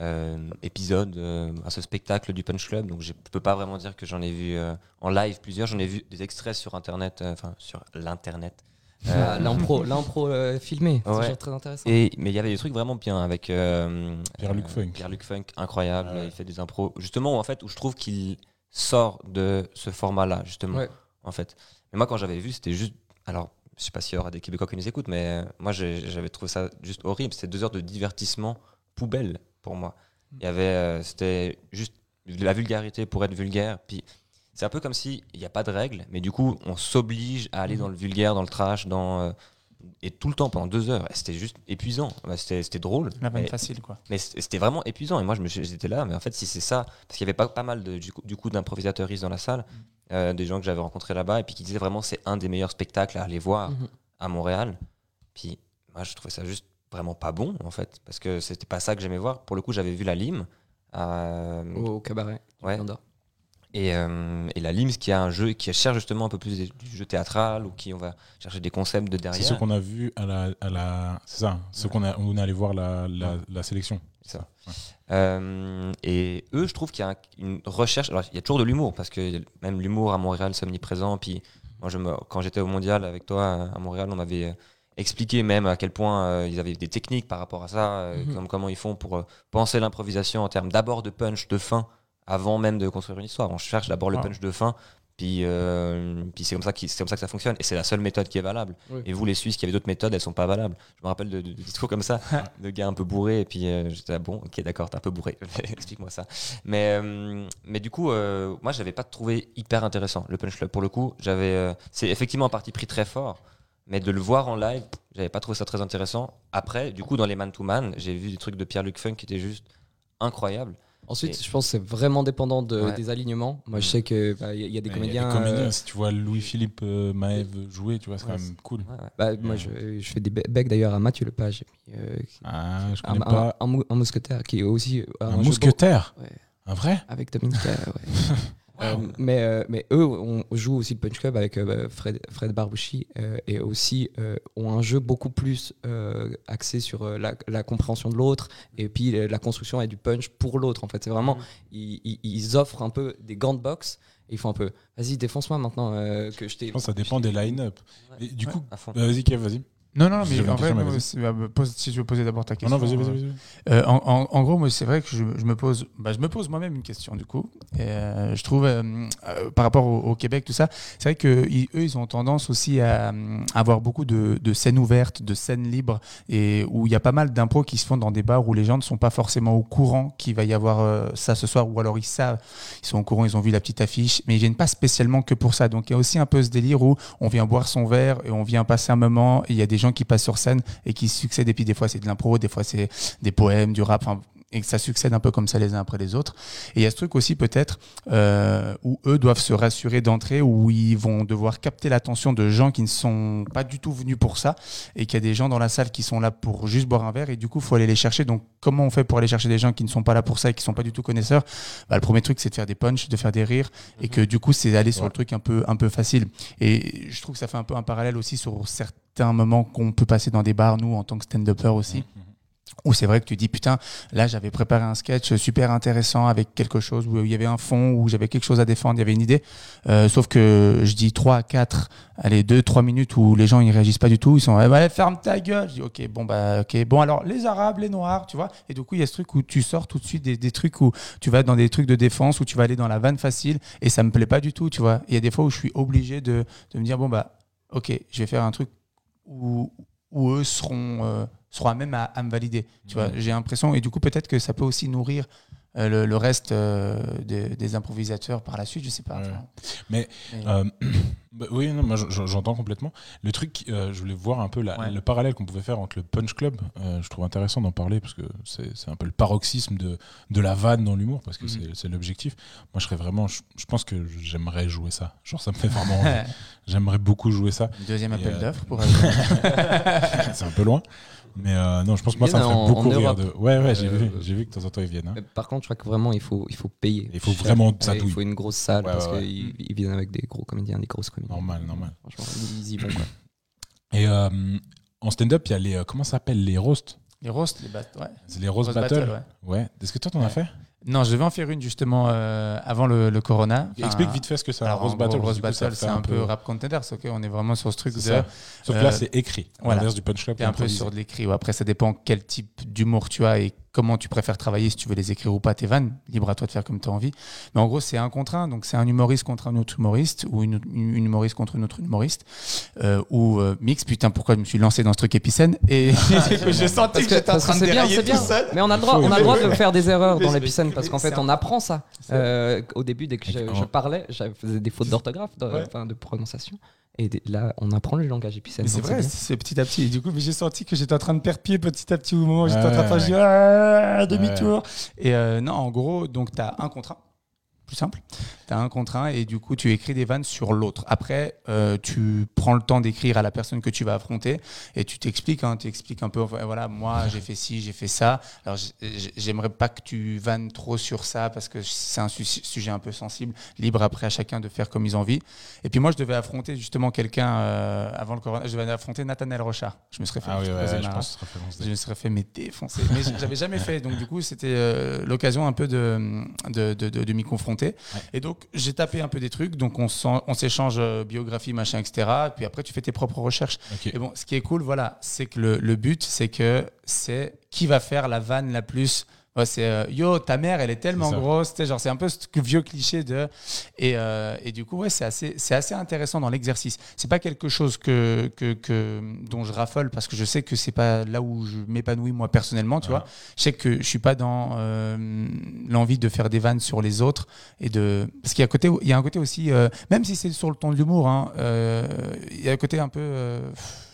euh, épisode, euh, un seul spectacle du Punch Club, donc je peux pas vraiment dire que j'en ai vu euh, en live plusieurs. J'en ai vu des extraits sur internet, euh, enfin sur l'internet. Euh, [laughs] L'impro l'impro euh, filmé, c'est toujours très intéressant. et, mais il y avait des trucs vraiment bien avec euh, Pierre-Luc euh, Funk. Pierre-Luc Funk, incroyable. Ah ouais. Il fait des impros. Justement, en fait, où je trouve qu'il sort de ce format-là, justement. Ouais. En fait. Mais moi, quand j'avais vu, c'était juste. Alors, je sais pas s'il y aura des Québécois qui nous écoutent, mais moi, j'avais trouvé ça juste horrible. C'était deux heures de divertissement poubelle pour moi. Il y avait. euh, c'était juste de la vulgarité pour être vulgaire. Puis. C'est un peu comme si il n'y a pas de règles, mais du coup, on s'oblige à aller dans le vulgaire, dans le trash, dans, euh, et tout le temps pendant deux heures. C'était juste épuisant. Bah, C'était c'était drôle. La mais- facile, quoi. mais c'était vraiment épuisant. Et moi, je me suis- j'étais là, mais en fait, si c'est ça, parce qu'il y avait pas, pas mal de, du coup, du coup d'improvisateuristes dans la salle, euh, des gens que j'avais rencontrés là-bas, et puis qui disaient vraiment c'est un des meilleurs spectacles à aller voir Mhm. à Montréal. Puis moi, je trouvais ça juste vraiment pas bon, en fait, parce que c'était pas ça que j'aimais voir. Pour le coup, j'avais vu la Lime. euh, Au cabaret. Ouais. Et, euh, et la Lime, qui a un jeu qui cherche justement un peu plus du jeu théâtral ou qui on va chercher des concepts de C'est derrière. ce qu'on a vu à la. À la c'est ça, ce qu'on a, on est allé voir la, la, la sélection. C'est ça. Ouais. Euh, et eux, je trouve qu'il y a un- une recherche. Alors, il y a toujours de l'humour, parce que même l'humour à Montréal, c'est omniprésent. Puis, moi, je me, quand j'étais au mondial avec toi à Montréal, on m'avait euh, expliqué même à quel point euh, ils avaient des techniques par rapport à ça, euh, Mhm. comme comment ils font pour euh, penser l'improvisation en termes d'abord de punch, de fin, avant même de construire une histoire. On cherche d'abord le Wow. punch de fin. Puis, euh, puis c'est comme ça comme ça que ça fonctionne et c'est la seule méthode qui est valable. Oui. Et vous les Suisses qui avez d'autres méthodes, elles sont pas valables. Je me rappelle de, de- de discours comme ça, [laughs] de gars un peu bourrés et puis euh, j'étais là, bon, ok d'accord, t'es un peu bourré, [laughs] explique-moi ça. Mais euh, mais du coup, moi j'avais pas trouvé hyper intéressant le punch club pour le coup. J'avais, c'est effectivement un parti pris très fort, mais de le voir en live, j'avais pas trouvé ça très intéressant. Après, du coup dans les man to man, j'ai vu des trucs de Pierre Luc Funk qui étaient juste incroyables. Ensuite, Et- je pense que c'est vraiment dépendant de- Ouais. des alignements. Moi, je Mm. sais qu'il y, a- y a des comédiens. les comédiens, euh, si tu vois Louis-Philippe euh, Maëv jouer, tu vois, c'est Ouais, quand même cool. Ouais, ouais. bah, moi, je, je fais des be- becs d'ailleurs à Mathieu Lepage. euh, Ah, je un, connais un- pas. un mou- un mousquetaire qui est aussi. euh, Un, beau- mousquetaire Ouais. Un vrai? Avec Dominica, ouais. [laughs] Euh, mais, euh, mais eux, on joue aussi le Punch Club avec euh, Fred, Fred Barbouchi et aussi ont un jeu beaucoup plus axé sur la, la compréhension de l'autre et puis la construction et du punch pour l'autre. En fait, c'est vraiment, ils, ils- ils offrent un peu des gants de boxe et ils font un peu, vas-y, défonce-moi maintenant euh, que je t'ai. Je pense que ça dépend des line-up. Ouais. Du coup, bah, vas-y, Kev, vas-y. Non, non, mais en vrai, bah, pose- si tu veux poser d'abord ta Non, question. non, vas-y, euh, vas-y, vas-y. Euh, en, gros, moi, c'est vrai que je, me pose, bah, je me pose moi-même une question du coup. Et, euh, je trouve, euh, euh, par rapport au, Québec, tout ça, c'est vrai que ils- ont tendance aussi à euh, avoir beaucoup de, scènes ouvertes, de scènes libres, et où il y a pas mal d'impros qui se font dans des bars où les gens ne sont pas forcément au courant qu'il va y avoir euh, ça ce soir, ou alors ils savent, ils sont au courant, ils ont vu la petite affiche, mais ils viennent pas spécialement que pour ça. Donc il y a aussi un peu ce délire où on vient boire son verre et on vient passer un moment, et il y a des gens qui passent sur scène et qui succèdent, et puis des fois c'est de l'impro, des fois c'est des poèmes, du rap. enfin, et que ça succède un peu comme ça les uns après les autres. Et il y a ce truc aussi peut-être euh, où eux doivent se rassurer d'entrée, où ils vont devoir capter l'attention de gens qui ne sont pas du tout venus pour ça, et qu'il y a des gens dans la salle qui sont là pour juste boire un verre, et du coup, il faut aller les chercher. Donc, comment on fait pour aller chercher des gens qui ne sont pas là pour ça et qui ne sont pas du tout connaisseurs? Bah, Le premier truc, c'est de faire des punchs, de faire des rires, et que du coup, c'est aller sur Ouais. le truc un peu, un peu facile. Et je trouve que ça fait un peu un parallèle aussi sur certains moments qu'on peut passer dans des bars, nous, en tant que stand-upper aussi Mhm. Où c'est vrai que tu dis putain là j'avais préparé un sketch super intéressant avec quelque chose où il y avait un fond où j'avais quelque chose à défendre il y avait une idée. Euh, sauf que je dis 3 à 4 allez 2 3 minutes où les gens ils réagissent pas du tout. Ils sont eh ben, ferme ta gueule. Je dis ok bon bah ok. Bon alors les arabes les noirs tu vois. Et du coup il y a ce truc où tu sors tout de suite des, des trucs où tu vas dans des trucs de défense où tu vas aller dans la vanne facile et ça me plaît pas du tout tu vois. Il y a des fois où je suis obligé de, de me dire bon bah ok je vais faire un truc où, où eux seront, euh, seront à même à, à me valider. Tu vois, Mhm. j'ai l'impression, et du coup, peut-être que ça peut aussi nourrir euh, le, le reste euh, des, des improvisateurs par la suite, je sais pas. Ouais. Mais, Mais- Euh, [clears throat] bah oui, non, moi j'entends complètement. Le truc, je voulais voir un peu la- Ouais. le parallèle qu'on pouvait faire entre le Punch Club. Je trouve intéressant d'en parler parce que c'est un peu le paroxysme de, de la vanne dans l'humour parce que Mhm. c'est- l'objectif. Moi, je serais vraiment, je, je pense que j'aimerais jouer ça. Genre, ça me fait vraiment envie. [laughs] J'aimerais beaucoup jouer ça. Deuxième Et, appel d'offres pour. [laughs] c'est un peu loin. Mais euh, non, je pense que moi, ça me en- beaucoup en rire. De... Ouais, ouais, j'ai Euh, vu. J'ai vu que de temps en temps, ils viennent. hein. Mais Par contre, je crois que vraiment, il faut, il faut payer. Il faut vraiment ça Ouais, Il faut une grosse salle Ouais, parce ouais, ouais. qu'ils ils viennent avec des gros comédiens, des grosses comédiens. Normal, normal. Franchement, ils y vont. Quoi. [clears throat] Et euh, en stand-up, il y a les. euh, comment ça s'appelle Les roasts? Les roasts, les battles, ouais. Les roast, Roast battles battle, ouais. Ouais. Est-ce que toi, t'en as fait? Non, je vais en faire une justement euh, avant le, le Corona. Enfin, Explique vite fait ce que c'est un gros, battle. coup, battle, c'est un peu rap contenders, ok On est vraiment sur ce truc de. ça. Sauf que là, euh, c'est écrit. Voilà. du punch club. Un peu sur de l'écrit. Après, ça dépend quel type d'humour tu as et comment tu préfères travailler, si tu veux les écrire ou pas, tes vannes. Libre à toi de faire comme tu as envie. Mais en gros, c'est un contre un. Donc, c'est un humoriste contre un autre humoriste ou une, humoriste contre une autre humoriste. Euh, ou euh, mix. Putain, pourquoi je me suis lancé dans ce truc épicène Et [laughs] j'ai senti Parce que que, j'étais en train de bien, bien. seul. Mais on a le droit, on a le droit de faire des erreurs dans l'épicène parce qu'en fait, on apprend ça. Euh, au début, dès que je, je parlais, je faisais des fautes d'orthographe, de, Ouais. de prononciation. Et là, on apprend le langage épicène. C'est vrai, c'est petit à petit. Et du coup, mais j'ai senti que j'étais en train de perdre pied petit à petit au moment où j'étais en train de faire ouais. Ah, demi-tour. Et euh, non, en gros, donc tu as un contre un. Plus simple. Tu as un contre un et du coup, tu écris des vannes sur l'autre. Après, euh, tu prends le temps d'écrire à la personne que tu vas affronter et tu t'expliques. Hein, tu expliques un peu, voilà, moi, j'ai fait ci, j'ai fait ça. Alors, j'aimerais pas que tu vannes trop sur ça parce que c'est un su- sujet un peu sensible. Libre après à chacun de faire comme ils ont envie. Et puis moi, je devais affronter justement quelqu'un euh, avant le corona. Je devais affronter Nathaniel Rochard. Je me serais fait Ah oui, ouais, ouais, je pense je me serais fait mais défoncer. Mais j'avais jamais fait. Donc du coup, c'était euh, l'occasion un peu de, de, de, de- de m'y confronter. Et donc j'ai tapé un peu des trucs. Donc on, s'échange euh, biographie, machin, etc. Puis après, tu fais tes propres recherches. Et bon, ce qui est cool, voilà, c'est que le, le but, c'est que c'est qui va faire la vanne la plus. Ouais, c'est euh, yo, ta mère, elle est tellement C'est ça. grosse. tu sais, Genre, c'est un peu ce vieux cliché de. Et, euh, et du coup, ouais, c'est assez, c'est assez intéressant dans l'exercice. C'est pas quelque chose que, que, que, dont je raffole parce que je sais que c'est pas là où je m'épanouis moi personnellement, tu Ah. vois. Je sais que je suis pas dans euh, l'envie de faire des vannes sur les autres et de parce qu'il y a un côté, il y a un côté aussi, euh, même si c'est sur le ton de l'humour, hein, euh, il y a un côté un peu. euh,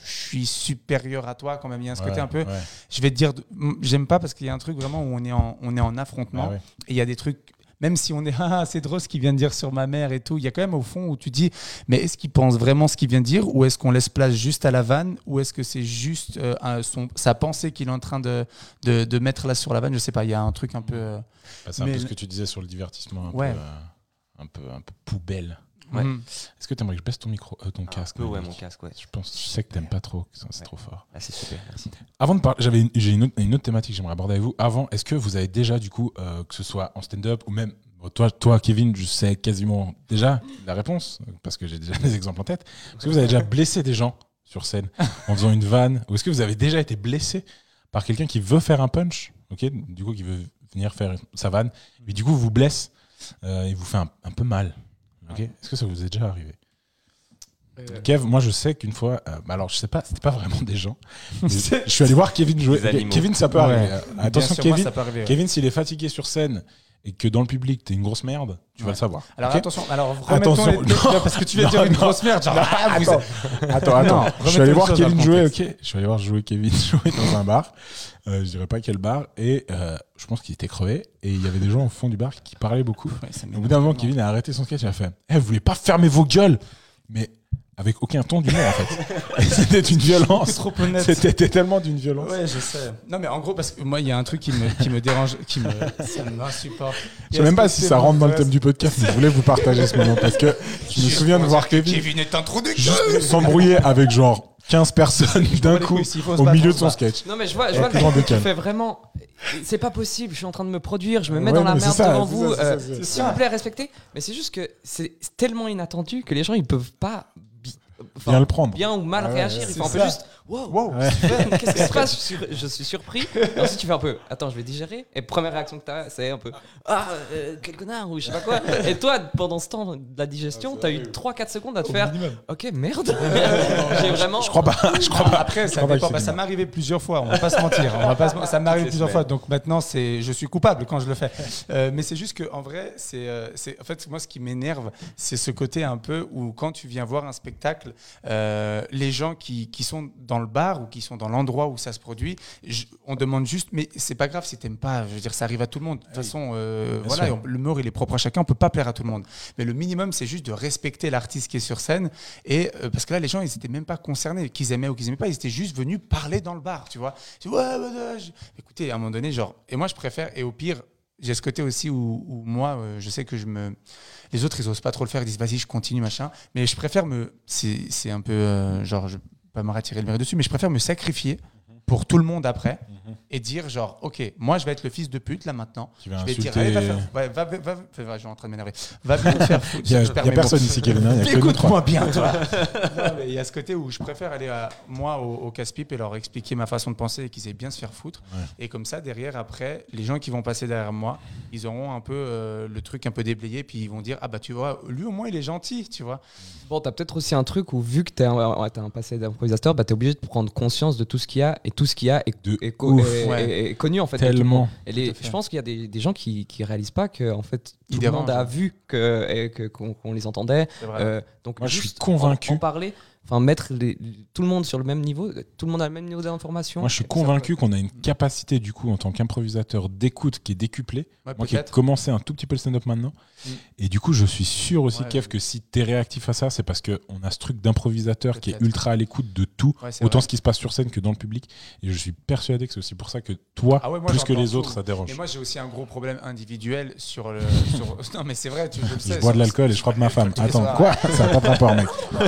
je suis supérieur à toi quand même. Il y a ce côté un peu. ouais. Je vais te dire, j'aime pas parce qu'il y a un truc vraiment où on est en, on est en affrontement. Ah ouais. Et il y a des trucs, même si on est, [laughs] ah, c'est drôle ce qu'il vient de dire sur ma mère et tout, il y a quand même au fond où tu dis, mais est-ce qu'il pense vraiment ce qu'il vient de dire ou est-ce qu'on laisse place juste à la vanne ou est-ce que c'est juste euh, un- son, sa pensée qu'il est en train de, de, de mettre là sur la vanne? Je sais pas, il y a un truc un peu. euh, Bah, c'est un Mais peu ce que tu disais sur le divertissement, un, Ouais. peu, euh, un, peu, un peu poubelle. Ouais. mhm. Est-ce que tu aimerais que je baisse ton micro, euh, ton Un casque peu, ouais, mon casque, ouais. Je pense, je sais que t'aimes pas trop, c'est Ouais. trop fort. Ah, c'est super, merci. Avant de parler, j'avais j'ai une, autre, une autre thématique que j'aimerais aborder avec vous. Avant, est-ce que vous avez déjà, du coup, euh, que ce soit en stand-up ou même toi, toi, Kevin, je sais quasiment déjà la réponse parce que j'ai déjà des exemples en tête. Est-ce que vous avez déjà blessé des gens sur scène en faisant une vanne? Ou est-ce que vous avez déjà été blessé par quelqu'un qui veut faire un punch, ok, du coup qui veut venir faire sa vanne, mais du coup vous blesse euh, et vous fait un, un peu mal, Est-ce que ça vous est déjà arrivé Kev, moi je sais qu'une fois, euh, bah alors je sais pas, c'était pas vraiment des gens. [laughs] je suis allé voir Kevin jouer. Animaux. Kevin, ça peut Ouais. arriver. Euh, Attention, moi, Kevin, ça peut arriver, ouais. Kevin, s'il est fatigué sur scène et que dans le public, t'es une grosse merde, tu vas le savoir. Alors attention, alors Attention, les- non. parce que tu viens de Non, dire une non. grosse merde. Genre, ah, vous attends, êtes- attends, attends. Je suis allé voir Kevin jouer, ok. Je suis allé voir jouer Kevin [laughs] jouer dans un bar. Euh, je dirais pas quel bar. Et euh, je pense qu'il était crevé. Et il y avait des gens au fond du bar qui parlaient beaucoup. Ouais, Au bout d'un moment. Kevin a arrêté son sketch. Il a fait Eh, vous voulez pas fermer vos gueules? Mais avec aucun ton d'humour, en fait. C'était une violence. trop honnête. C'était tellement d'une violence. Ouais, je sais. Non, mais en gros, parce que moi, il y a un truc qui me, qui me dérange, qui me, ça m'insupporte. Je sais même pas si ça rentre dans le thème du podcast, mais je voulais vous partager ce moment parce que je me souviens de voir Kevin Kevin est un trou de juste s'embrouiller avec genre 15 personnes d'un coup au milieu de son sketch. Non mais je vois, je vois le tu décale. fais vraiment. C'est pas possible. Je suis en train de me produire. Je me Ouais, mets dans la merde ça, devant vous. euh. S'il vous plaît, respectez. Mais c'est juste que c'est tellement inattendu que les gens ils peuvent pas Bien le prendre. bien ou mal Ah ouais, réagir. un peu juste. Wow. Wow. Ouais. Qu'est-ce qui se [laughs] passe je suis, je suis surpris. [laughs] Et ensuite, tu fais un peu. Attends, je vais digérer. Et première réaction que tu as, c'est un peu. Ah, euh, quel connard ou je sais pas quoi. [laughs] Et toi, pendant ce temps de la digestion, tu as eu 3-4 secondes à te faire. Ok, merde. J'ai vraiment. Je crois pas. Je crois pas. Après, ça Bah, ça m'est arrivé plusieurs fois. On va pas se mentir. On va pas se- Ça m'est arrivé plusieurs fois. Donc maintenant, c'est, je suis coupable quand je le fais. Euh, mais c'est juste que, en vrai, c'est, euh, c'est, en fait, moi, ce qui m'énerve, c'est ce côté un peu où quand tu viens voir un spectacle, euh, les gens qui, qui sont dans le bar ou qui sont dans l'endroit où ça se produit, je- on demande juste, mais c'est pas grave si t'aimes pas. Je veux dire, ça arrive à tout le monde. De toute façon, euh, voilà, on- l'humour, il est propre à chacun. On peut pas plaire à tout le monde. Mais le minimum, c'est juste de respecter l'artiste qui est sur scène. Et euh, parce que là, les gens, ils étaient même pas concernés, qu'ils aimaient ou qu'ils aimaient pas. Ils étaient juste venus parler dans le bar, tu vois. Je dis, ouais, je- Écoutez, à un moment donné, genre, et moi, je préfère. Et au pire, j'ai ce côté aussi où, où moi, euh, je sais que je me. Les autres, ils osent pas trop le faire. Ils disent, vas-y, je continue, machin. Mais je préfère me. C'est un peu. euh, genre, je me retirer le verre dessus, mais je préfère me sacrifier pour tout le monde après et dire, genre, ok, moi, je vais être le fils de pute là maintenant. Tu vas Je vais te dire, insulter. allez, va faire. ouais, va, va, va- va- je suis en train de m'énerver. Va bien faire foutre. [laughs] Il y a, y a personne ici, Kevin. hein, nous trois. Écoute-moi bien, toi. [laughs] Il y a ce côté où je préfère aller à, moi au, au casse-pipe et leur expliquer ma façon de penser et qu'ils aient bien se faire foutre. Ouais. Et comme ça, derrière, après, les gens qui vont passer derrière moi, ils auront un peu euh, le truc un peu déblayé, puis ils vont dire Ah bah tu vois, lui au moins il est gentil, tu vois. Bon, t'as peut-être aussi un truc où, vu que t'es un, ouais, t'as un passé d'improvisateur, bah, t'es obligé de prendre conscience de tout ce qu'il y a, et tout ce qu'il y a est, De est co- ouf. est- Ouais. est- est connu en fait. Tellement. Et les- fait. je pense qu'il y a des, des gens qui, qui réalisent pas que en fait tout le monde a vu que, et que- qu'on les entendait. Euh, donc Moi, je suis convaincu. En, en parler, enfin mettre les- tout le monde sur le même niveau, tout le monde a le même niveau d'information. Moi, je suis convaincu qu'on a une capacité, du coup, en tant qu'improvisateur, d'écoute qui est décuplée. Ouais, Moi qui ai commencé un tout petit peu le stand-up maintenant. Mm. Et du coup, je suis sûr aussi, Ouais, Kev, ouais. que si tu es réactif à ça, c'est parce qu'on a ce truc d'improvisateur qui est ultra à l'écoute de tout, autant vrai. ce qui se passe sur scène que dans le public. Et je suis persuadé que c'est aussi pour ça que toi, Ah ouais, moi, plus que les tout. autres, ça dérange. Mais moi j'ai aussi un gros problème individuel sur le. [laughs] sur- Non mais c'est vrai, tu je le sais. Je bois de l'alcool et je frappe ma femme. [laughs] Attends, quoi? Ça n'a pas de rapport, mec. [laughs]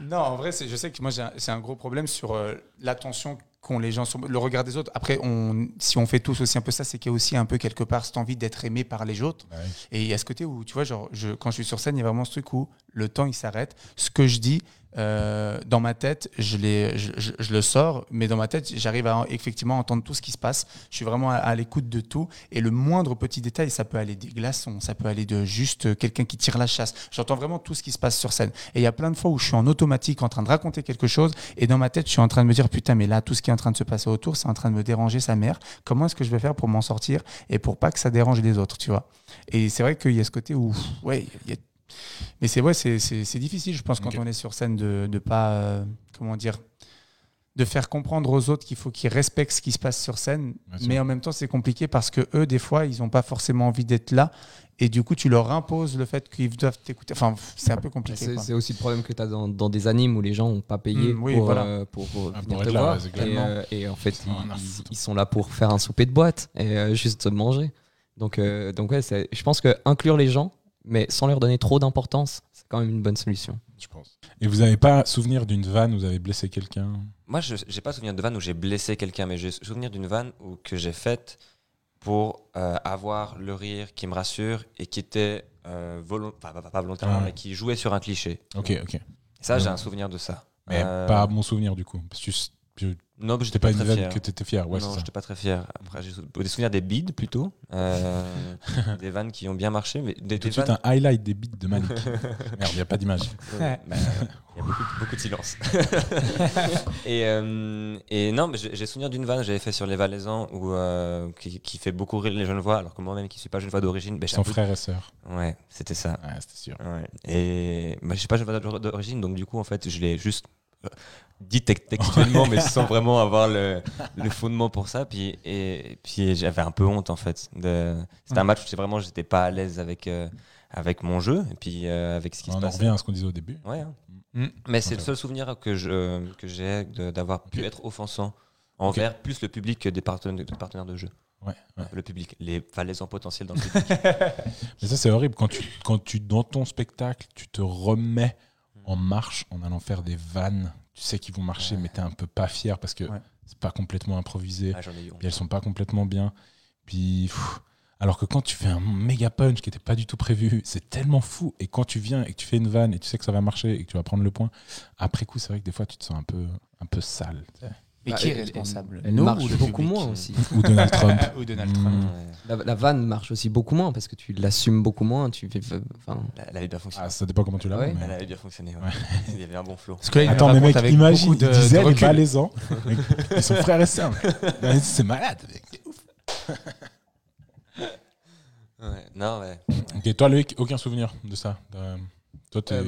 Non, en vrai, c'est- je sais que moi, j'ai un- c'est un gros problème sur euh, l'attention qu'ont les gens sur le regard des autres. Après, on, si on fait tous aussi un peu ça, c'est qu'il y a aussi un peu quelque part cette envie d'être aimé par les autres. Ouais. Et il y a ce côté où, tu vois, genre, je, quand je suis sur scène, il y a vraiment ce truc où le temps, il s'arrête. Ce que je dis, euh, dans ma tête, je, je- je le sors, mais dans ma tête, j'arrive à effectivement entendre tout ce qui se passe. Je suis vraiment à, à l'écoute de tout. Et le moindre petit détail, ça peut aller des glaçons, ça peut aller de juste quelqu'un qui tire la chasse. J'entends vraiment tout ce qui se passe sur scène. Et il y a plein de fois où je suis en automatique en train de raconter quelque chose, et dans ma tête, je suis en train de me dire, putain, mais là, tout ce qui est en train de se passer autour, c'est en train de me déranger sa mère. Comment est-ce que je vais faire pour m'en sortir et pour pas que ça dérange les autres, tu vois? Et c'est vrai qu'il y a ce côté où, ouais, il y a mais c'est ouais, c'est difficile, je pense, quand on est sur scène, de ne pas, euh, comment dire, de faire comprendre aux autres qu'il faut qu'ils respectent ce qui se passe sur scène. Mais en même temps, c'est compliqué parce que eux, des fois, ils n'ont pas forcément envie d'être là. Et du coup, tu leur imposes le fait qu'ils doivent t'écouter. Enfin, c'est un peu compliqué. C'est aussi le problème que tu as dans, dans des animes où les gens n'ont pas payé Mm, oui, pour, voilà. euh, pour, pour Ah, venir pour te être là, voir. et, euh, et en fait, Ils à ils, sont là pour faire un souper de boîte et euh, juste manger. Donc, euh, donc ouais, je pense que inclure les gens, mais sans leur donner trop d'importance, c'est quand même une bonne solution. Je pense. Et vous n'avez pas souvenir d'une vanne où vous avez blessé quelqu'un? Moi, je n'ai pas souvenir de vanne où j'ai blessé quelqu'un, mais j'ai souvenir d'une vanne où, que j'ai faite pour euh, avoir le rire qui me rassure et qui était euh, enfin, pas, pas volontairement, Ah. mais qui jouait sur un cliché. Ok, ok. Ça, j'ai un souvenir de ça. Mais Euh, pas mon souvenir, du coup. Parce que Non, C'était j'étais pas pas une fier. que t'étais fier. Ouais, non, j'étais pas très fier. Après, j'ai des souvenirs des bides plutôt. Euh, [laughs] des vannes qui ont bien marché. Mais des, Tout de suite, vannes- un highlight des beats de Malik. [laughs] Merde, il n'y a pas d'image. Ouais, bah, Il y a beaucoup, beaucoup de silence. [laughs] et, euh, et non, mais j'ai souvenir d'une vanne que j'avais fait sur les Valaisans où, euh, qui, qui fait beaucoup rire les jeunes voix, alors que moi-même qui suis pas jeune voix d'origine, ben, Son frère et sœur. Ouais, c'était ça. Ouais, c'était sûr. Ouais. Et bah, je suis pas jeune voix d'origine, donc du coup, en fait, je l'ai juste euh, dit textuellement, mais sans [laughs] vraiment avoir le, le fondement pour ça. Puis, et, puis j'avais un peu honte, en fait. C'était un match où vraiment, j'étais pas à l'aise avec, euh, avec mon jeu, et puis euh, avec ce qui On se en passait. revient à ce qu'on disait au début. Ouais, hein. Mm. Mais c'est le seul souvenir que que j'ai de- d'avoir pu être offensant envers plus le public que des partenaires, des partenaires de jeu. Ouais, ouais. Le public, les valaisans potentiels dans le [laughs] public. Mais ça, c'est horrible. Quand tu, quand tu, dans ton spectacle, tu te remets en marche en allant faire des vannes. Tu sais qu'ils vont marcher, Ouais. mais t'es un peu pas fier parce que Ouais. c'est pas complètement improvisé. Ah, j'en ai eu honte. Puis elles sont pas complètement bien. Puis, pff, alors que quand tu fais un méga punch qui était pas du tout prévu, c'est tellement fou. Et quand tu viens et que tu fais une vanne et tu sais que ça va marcher et que tu vas prendre le point, après coup, c'est vrai que des fois, tu te sens un peu, un peu sale. Mais Bah, qui est responsable Elle Nous marche ou beaucoup public moins aussi. Ou Donald [laughs] Trump. Ou Donald. Trump. Ouais. La, la vanne marche aussi beaucoup moins parce que tu l'assumes beaucoup moins. Tu fais, enfin, Elle avait bien fonctionné. Ah, ça dépend comment tu l'as. Ouais. mais- Elle avait bien fonctionné. ouais. Il y avait un bon flow. Parce que là, il Attends, nous mais raconte mec, avec imagine, de, il disait de les. [laughs] Mec, Ils sont frères et sœurs. C'est malade. mec. C'est ouf. Ouais. Non, ouais. Ok, toi, Loïc, aucun souvenir de ça. De- Toi, t'es. Euh,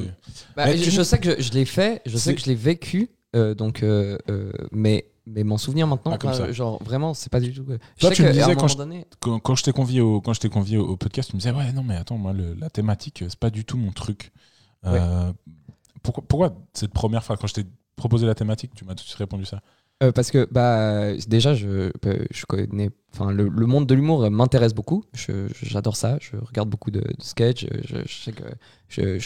Bah, je, sais que je, je l'ai fait, je sais que je l'ai vécu, donc, euh, euh, mais, mais m'en souvenir maintenant, Ah, comme ça. genre vraiment, c'est pas du tout. Je Toi, sais tu me disais quand je- donné, quand, quand je t'ai convié au quand je t'ai convié au, au podcast, tu me disais ouais non mais attends moi le- la thématique c'est pas du tout mon truc. Euh, pourquoi, pourquoi cette première fois quand je t'ai proposé la thématique tu m'as tout de suite répondu ça? Euh, parce que bah déjà je, euh, je connais enfin le, le monde de l'humour m'intéresse beaucoup j'adore ça je regarde beaucoup de, de sketchs je, je sais que je,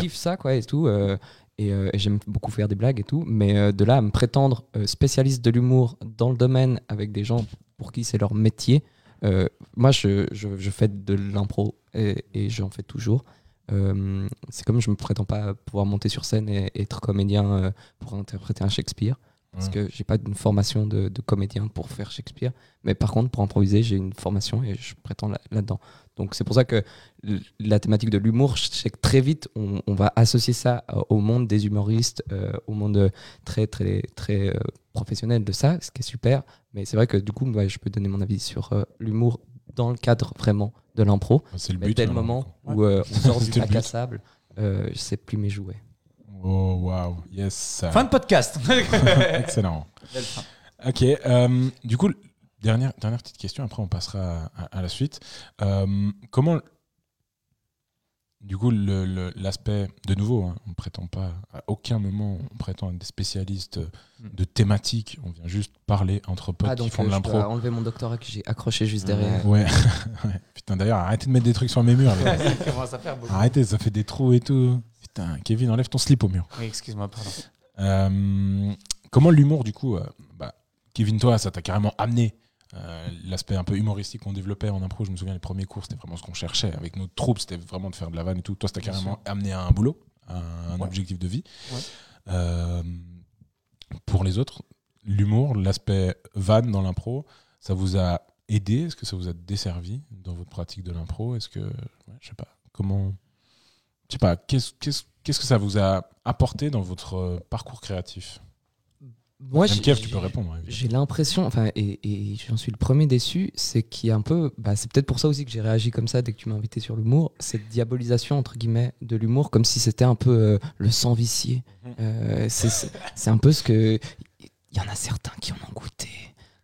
kiffe ça quoi et tout euh, et, euh, et j'aime beaucoup faire des blagues et tout mais euh, de là à me prétendre euh, spécialiste de l'humour dans le domaine avec des gens pour qui c'est leur métier moi je, je, je fais de l'impro et, et j'en fais toujours c'est comme je me prétends pas pouvoir monter sur scène et, et être comédien pour interpréter un Shakespeare parce Ouais. que j'ai pas une formation de, de comédien pour faire Shakespeare. Mais par contre, pour improviser, j'ai une formation et je prétends là- là-dedans. Donc c'est pour ça que la thématique de l'humour, je sais que très vite, on, on va associer ça euh, au monde des humoristes, euh, au monde très très très euh, professionnel de ça, ce qui est super. Mais c'est vrai que du coup, je peux donner mon avis sur euh, l'humour dans le cadre vraiment de l'impro. C'est le Mais but. dès le hein, moment où euh, on sort du bac à sable, euh, je sais plus mes jouets. Oh waouh yes. Fin de podcast. [laughs] Excellent. Ok. euh, du coup dernière dernière petite question après on passera à, à la suite. Euh, comment du coup, le- le- l'aspect, de nouveau, hein, on ne prétend pas, à aucun moment, on prétend être des spécialistes de thématiques. On vient juste parler entre potes Ah, qui donc font euh, de je l'impro. enlever mon doctorat que j'ai accroché juste derrière. Ouais. [laughs] Ouais. Putain, d'ailleurs, arrêtez de mettre des trucs sur mes murs. Ça commence à faire beaucoup. Arrêtez, ça fait des trous et tout. Putain, Kevin, enlève ton slip au mur. Oui, excuse-moi, pardon. Euh, comment l'humour, du coup, euh, bah, Kevin, toi, ça t'a carrément amené euh, l'aspect un peu humoristique qu'on développait en impro. Je me souviens, les premiers cours, c'était vraiment ce qu'on cherchait avec notre troupe, c'était vraiment de faire de la vanne et tout. Toi, Bien carrément amené à un boulot, à un Ouais. objectif de vie. Ouais. Euh, pour les autres, l'humour, l'aspect vanne dans l'impro, ça vous a aidé? Est-ce que ça vous a desservi dans votre pratique de l'impro? Est-ce que, ouais, je sais pas, comment, je sais pas, qu'est-ce que ça vous a apporté dans votre euh, parcours créatif? Moi, tu peux répondre. hein. J'ai l'impression, enfin, et, et j'en suis le premier déçu, c'est qu'il y a un peu, bah, c'est peut-être pour ça aussi que j'ai réagi comme ça dès que tu m'as invité sur l'humour, cette diabolisation entre guillemets de l'humour, comme si c'était un peu euh, le sang vicié. Mhm. Euh, c'est- un peu ce que, il y en a certains qui en ont goûté,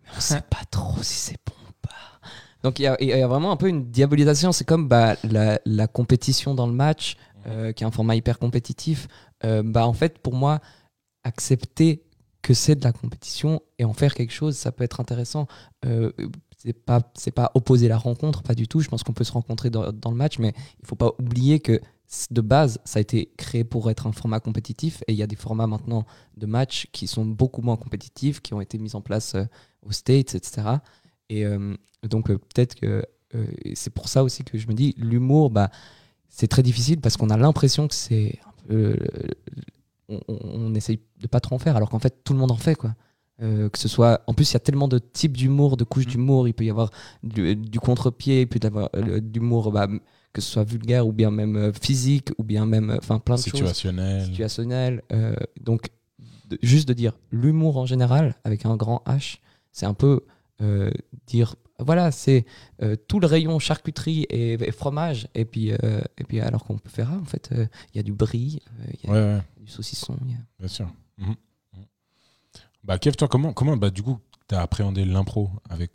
mais on sait [laughs] pas trop si c'est bon ou pas. Donc il y, a- il y a vraiment un peu une diabolisation. C'est comme bah, la, la compétition dans le match, euh, qui est un format hyper compétitif. Bah, en fait, pour moi, accepter que c'est de la compétition et en faire quelque chose, ça peut être intéressant. Euh, c'est pas pas opposer la rencontre, pas du tout. Je pense qu'on peut se rencontrer dans, le match, mais il faut pas oublier que de base, ça a été créé pour être un format compétitif et il y a des formats maintenant de match qui sont beaucoup moins compétitifs, qui ont été mis en place euh, aux States, etc. Et euh, donc euh, peut-être que euh, c'est pour ça aussi que je me dis l'humour, bah c'est très difficile parce qu'on a l'impression que c'est on, on- on essaye de pas trop en faire, alors qu'en fait, tout le monde en fait, quoi. Euh, que ce soit, en plus, il y a tellement de types d'humour, de couches Mhm. d'humour. Il peut y avoir du, du contre-pied, il peut y avoir euh, d'humour, bah, que ce soit vulgaire ou bien même euh, physique ou bien même, euh, enfin, plein de choses Situationnel. situationnel. euh, donc, de- juste de dire l'humour en général, avec un grand H, c'est un peu euh, dire voilà, c'est euh, tout le rayon charcuterie et, et fromage. Et puis, euh, et puis alors qu'on peut faire, ah, en fait, euh, il y a du brie, euh, il y a Ouais, ouais, du saucisson. il y a- bien sûr. Mhm. Mhm. Bah, Kev, toi, comment, comment bah, du coup, tu as appréhendé l'impro avec,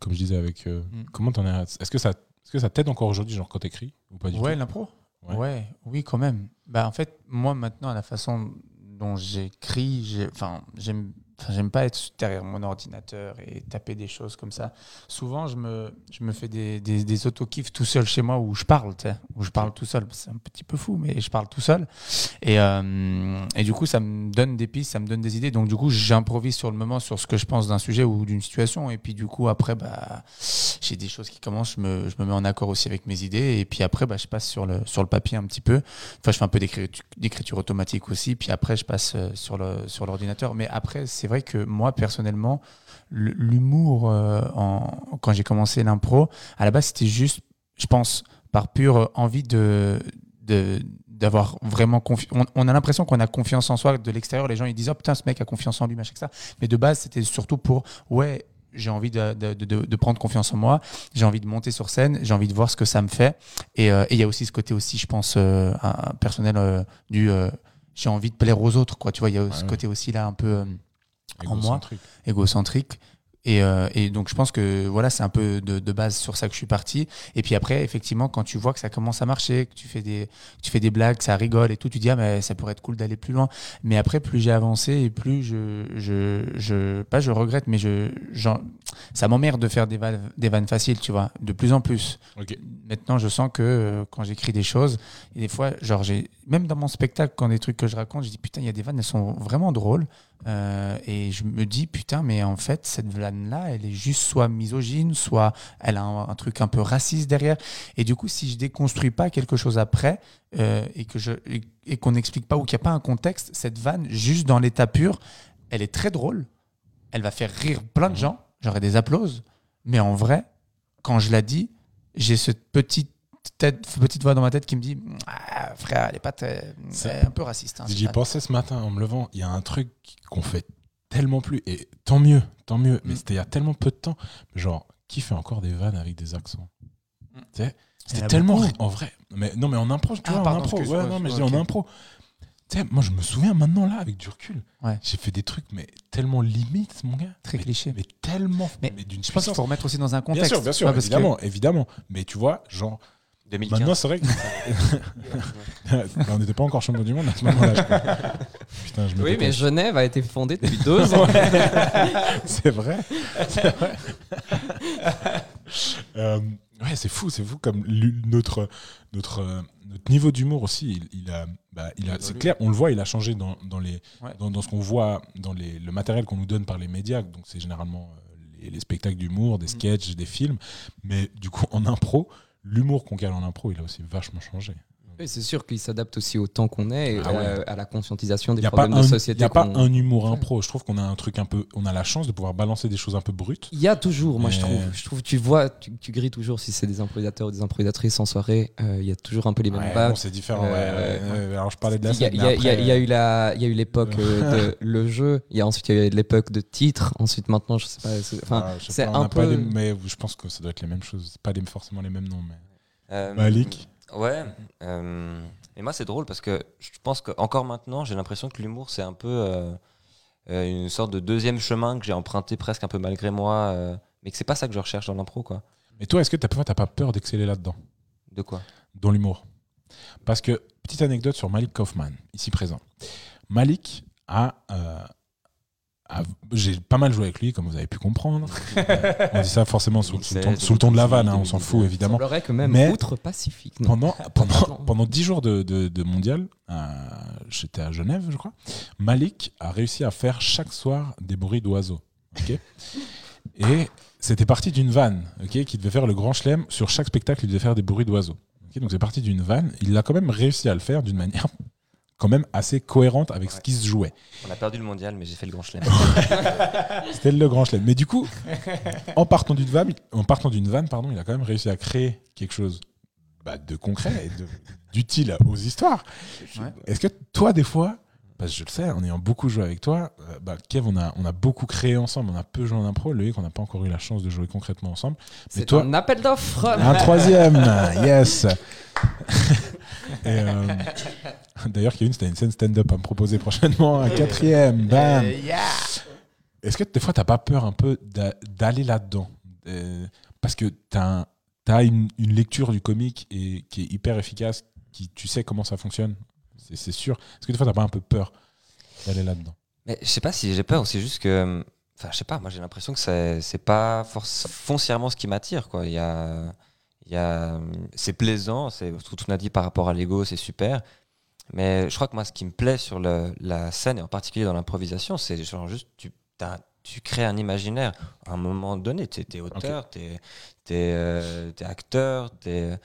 comme je disais, avec. euh, Mm. Comment t'en es. Est-ce que ça, est-ce que ça t'aide encore aujourd'hui, genre quand t'écris ou pas du Ouais, tout? l'impro? Ouais. ouais. oui, quand même. Bah, en fait, moi, maintenant, la façon dont j'écris, j'ai- enfin, j'aime enfin, j'aime pas être derrière mon ordinateur et taper des choses comme ça. Souvent, je me, je me fais des, des, des auto-kiffs tout seul chez moi où je parle, où je parle tout seul. C'est un petit peu fou, mais je parle tout seul. Et, euh, et du coup, ça me donne des pistes, ça me donne des idées. Donc, du coup, j'improvise sur le moment sur ce que je pense d'un sujet ou d'une situation. Et puis, du coup, après, bah, j'ai des choses qui commencent, je me, je me mets en accord aussi avec mes idées. Et puis après, bah, je passe sur le, sur le papier un petit peu. Enfin, je fais un peu d'écriture automatique aussi. Puis après, je passe euh, sur le- sur l'ordinateur. Mais après, c'est vrai que moi, personnellement, le- l'humour, euh, en- quand j'ai commencé l'impro, à la base, c'était juste, je pense, par pure envie de. de d'avoir vraiment confiance. On, a l'impression qu'on a confiance en soi de l'extérieur. Les gens, ils disent, oh putain, ce mec a confiance en lui, machin que ça. Mais de base, c'était surtout pour, ouais, j'ai envie de, de, de, de prendre confiance en moi, j'ai envie de monter sur scène, j'ai envie de voir ce que ça me fait. Et euh, et il y a aussi ce côté aussi, je pense, euh, personnel euh, du j'ai envie de plaire aux autres, quoi. Tu vois, il y a ce côté aussi là un peu en moi. Égocentrique. Et, euh, et donc je pense que voilà, c'est un peu de, de base sur ça que je suis parti. Et puis après, effectivement, quand tu vois que ça commence à marcher, que tu fais des, que tu fais des blagues, ça rigole et tout, tu dis ah mais ça pourrait être cool d'aller plus loin. Mais après, plus j'ai avancé et plus je, je, je, pas je regrette, mais je, ça m'emmerde de faire des vannes, des vannes faciles, tu vois, de plus en plus. Maintenant, je sens que euh, quand j'écris des choses, et des fois, genre, j'ai même dans mon spectacle, quand des trucs que je raconte, je dis putain, il y a des vannes, elles sont vraiment drôles. Euh, et je me dis putain, mais en fait, cette vanne-là, elle est juste soit misogyne, soit elle a un, un truc un peu raciste derrière. Et du coup, si je déconstruis pas quelque chose après euh, et que je et, et qu'on n'explique pas ou qu'il n'y a pas un contexte, cette vanne, juste dans l'état pur, elle est très drôle. Elle va faire rire plein de gens. J'aurai des applauses. Mais en vrai, quand je la dis, j'ai cette petite tête, petite voix dans ma tête qui me dit ah, frère, elle est pas très- C'est- un peu raciste. hein, J'y pensais ce matin en me levant. Il y a un truc qu'on fait tellement plus. Et tant mieux, tant mieux. Mais Mm. c'était il y a tellement peu de temps. Genre, qui fait encore des vannes avec des accents Mm. En C'était tellement. beaucoup. En vrai. Mais, non, mais en impro, tu Ah, vois, en pardon, impro. excuse-moi, Ouais, non, mais je dis ok. en impro. Tu sais, moi, je me souviens maintenant, là, avec du recul. Ouais. J'ai fait des trucs, mais tellement limites, mon gars. Très mais, cliché. Mais tellement. Mais Mais, d'une Je pense qu'il faut remettre aussi dans un Bien contexte. sûr, bien sûr, parce que- évidemment, évidemment. Mais tu vois, genre, 2015. maintenant, c'est vrai que. [laughs] on n'était pas encore champion du monde à ce moment-là. je. Putain, je me Oui, mais. Genève a été fondée depuis [laughs] deux ans. C'est vrai. C'est vrai. Euh, ouais, c'est fou, c'est fou comme notre, notre, euh, notre niveau d'humour aussi, il, il a, bah, il a, c'est clair, on le voit, il a changé dans, dans, les, Ouais. dans, dans ce qu'on voit, dans les, le matériel qu'on nous donne par les médias. Donc, c'est généralement euh, les, les spectacles d'humour, des sketchs, des films. Mais du coup, en impro, l'humour qu'on cale en impro, il a aussi vachement changé. Oui, c'est sûr qu'il s'adapte aussi au temps qu'on est et Ah à, ouais. à la conscientisation Il des n'y problèmes un, de il société. y a pas un humour impro. Je trouve qu'on a un truc un peu. On a la chance de pouvoir balancer des choses un peu brutes. Il y a toujours, moi je trouve. Je trouve, tu vois, tu, tu grilles toujours si c'est des improvisateurs ou des improvisatrices en soirée. euh, Il y a toujours un peu les mêmes Ouais, bon, c'est différent. ouais, Euh, ouais, ouais. Alors, je parlais de la Il y, a, il y il y il y eu la, il y a eu l'époque euh, de [laughs] le jeu. Il y a ensuite il y a eu l'époque de titre. Ensuite maintenant je sais pas. c'est- Enfin, Ah, c'est un peu- les- mais je pense que ça doit être les mêmes choses. Pas les- forcément les mêmes noms, mais. Euh, Malik Ouais. euh, et moi, c'est drôle parce que je pense qu'encore maintenant, j'ai l'impression que l'humour, c'est un peu euh, euh, une sorte de deuxième chemin que j'ai emprunté presque un peu malgré moi, euh, mais que c'est pas ça que je recherche dans l'impro, quoi. Mais toi, est-ce que t'as t'as pas peur d'exceller là-dedans, De quoi? Dans l'humour Parce que, petite anecdote sur Malik Kaufman, ici présent. Malik a. euh, a- J'ai pas mal joué avec lui, comme vous avez pu comprendre. Euh, [laughs] on dit ça forcément sous, sous le, ton, 2016, sous le ton de la vanne, hein, on s'en 2019. fout évidemment. Il que même Mais- outre-Pacifique. non. Pendant, pendant, Pardon. pendant 10 jours de, de- de mondial, euh, j'étais à Genève, je crois, Malik a réussi à faire chaque soir des bruits d'oiseaux. ok [laughs] Et c'était parti d'une vanne ok, qui devait faire le grand chelem. Sur chaque spectacle, il devait faire des bruits d'oiseaux. ok donc c'est parti d'une vanne. Il a quand même réussi à le faire d'une manière quand même assez cohérente avec ce qui se jouait. On a perdu le mondial, mais j'ai fait le grand chelem. [laughs] C'était le grand chelem. Mais du coup, en partant d'une vanne, en partant d'une vanne, pardon, il a quand même réussi à créer quelque chose bah, de concret et d'utile aux histoires. Ouais. Est-ce que toi, des fois, parce que je le sais, en ayant beaucoup joué avec toi, euh, bah, Kev, on a, on a beaucoup créé ensemble, on a peu joué en impro. Loïc, on n'a pas encore eu la chance de jouer concrètement ensemble. Mais C'est toi, un appel d'offres. un troisième, [laughs] yes. [laughs] Euh, D'ailleurs, Kevin, c'était une scène stand-up à me proposer prochainement, un quatrième, bam. Est-ce que des fois, t'as pas peur un peu d'a- d'aller là-dedans? Euh, Parce que t'as as une, une lecture du comique et, qui est hyper efficace, qui tu sais comment ça fonctionne, c'est sûr. Est-ce que des fois, t'as pas un peu peur d'aller là-dedans? Mais je sais pas si j'ai peur, c'est juste que. Enfin, je sais pas, moi j'ai l'impression que c'est pas foncièrement ce qui m'attire, quoi. Il y a. Il y a c'est plaisant, c'est tout ce qu'on a dit par rapport à l'ego, c'est super. Mais je crois que moi, ce qui me plaît sur le- la scène, et en particulier dans l'improvisation, c'est genre juste, tu, tu crées un imaginaire. À un moment donné, tu es, auteur, tu es, acteur, t'es-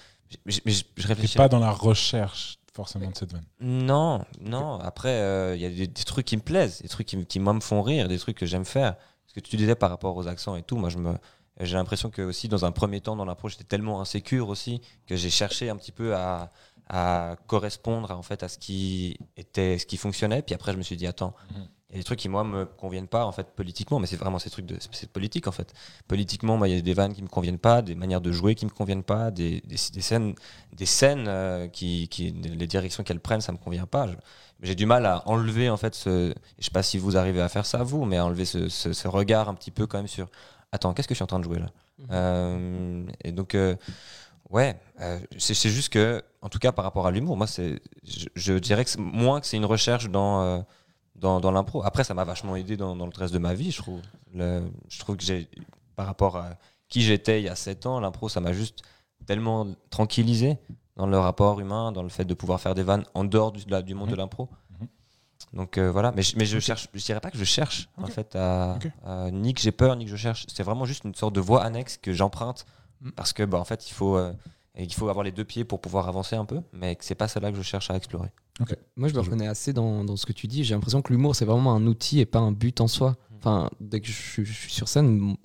Mais je, je- je réfléchis pas dans la recherche forcément de cette vanne. non, non. Après, euh, il y a des, des trucs qui me plaisent, des trucs qui, me- qui moi me font rire, des trucs que j'aime faire. Ce que tu disais par rapport aux accents et tout, moi je me, j'ai l'impression que aussi dans un premier temps dans l'approche, j'étais tellement insécure aussi que j'ai cherché un petit peu à, à correspondre à, en fait à ce qui était, ce qui fonctionnait. Puis après, je me suis dit attends. Il y a des trucs qui moi me conviennent pas en fait politiquement, mais c'est vraiment ces trucs de c'est politique en fait. Politiquement, moi il y a des vannes qui me conviennent pas, des manières de jouer qui me conviennent pas, des, des, des scènes, des scènes euh, qui, qui les directions qu'elles prennent, ça me convient pas. J'ai du mal à enlever en fait ce je sais pas si vous arrivez à faire ça vous mais à enlever ce, ce- ce regard un petit peu quand même sur attends qu'est-ce que je suis en train de jouer là? Mhm. Euh, et donc euh, ouais euh, c'est juste que en tout cas par rapport à l'humour moi c'est je, je dirais que moins que c'est une recherche dans euh, dans, dans l'impro après ça m'a vachement aidé dans, dans le reste de ma vie je trouve Le- je trouve que j'ai par rapport à qui j'étais il y a 7 ans l'impro ça m'a juste tellement tranquillisé dans le rapport humain, dans le fait de pouvoir faire des vannes en dehors du, de la- du monde de l'impro. Mhm. Donc euh, voilà, mais je, mais je cherche, je dirais pas que je cherche en fait à, ni que j'ai peur ni que je cherche. C'est vraiment juste une sorte de voie annexe que j'emprunte Mhm. parce que bah en fait il faut euh, et il faut avoir les deux pieds pour pouvoir avancer un peu, mais que c'est pas celle-là que je cherche à explorer. Moi, je me reconnais assez dans, dans ce que tu dis. J'ai l'impression que l'humour, c'est vraiment un outil et pas un but en soi. Enfin, dès que je, suis- sur scène, mon,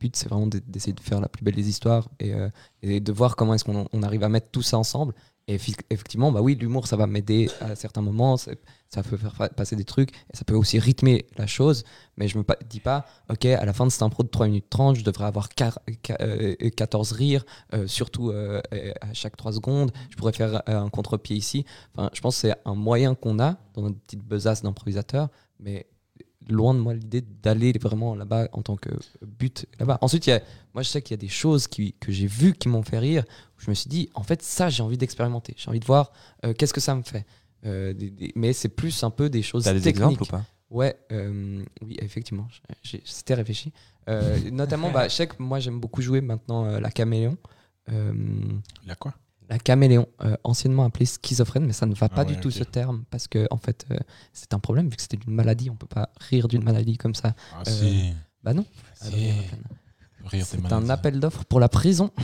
but, c'est vraiment d'e- d'essayer de faire la plus belle des histoires et, euh, de voir comment est-ce qu'on on arrive à mettre tout ça ensemble. Et effectivement, bah oui, l'humour, ça va m'aider à certains moments. Ça peut faire fa- passer des trucs ça peut aussi rythmer la chose. Mais je me dis pas, OK, à la fin de cette impro de 3 minutes 30, je devrais avoir quar- qua- euh, 14 rires, euh, surtout à chaque 3 secondes. Je pourrais faire un contre-pied ici. Enfin, je pense que c'est un moyen qu'on a dans notre petite besace d'improvisateur, mais loin de moi l'idée d'aller vraiment là-bas en tant que but là-bas. Ensuite, il y a, moi je sais qu'il y a des choses qui, que j'ai vues qui m'ont fait rire, où je me suis dit, en fait, ça, j'ai envie d'expérimenter. J'ai envie de voir euh, qu'est-ce que ça me fait. Euh, des- des- mais c'est plus un peu des choses T'as des techniques. exemples ou pas? Ouais, euh, oui, effectivement, j'ai- c'était réfléchi. Notamment, bah, je sais que moi j'aime beaucoup jouer maintenant la caméléon. La quoi? La caméléon, euh, anciennement appelée schizophrène, mais ça ne va Ah pas ouais, du tout ce terme parce que en fait euh, c'est un problème vu que c'était une maladie. On peut pas rire d'une maladie comme ça. Ah Euh, si. Bah non. Si. C'est un appel d'offres pour la prison. [laughs]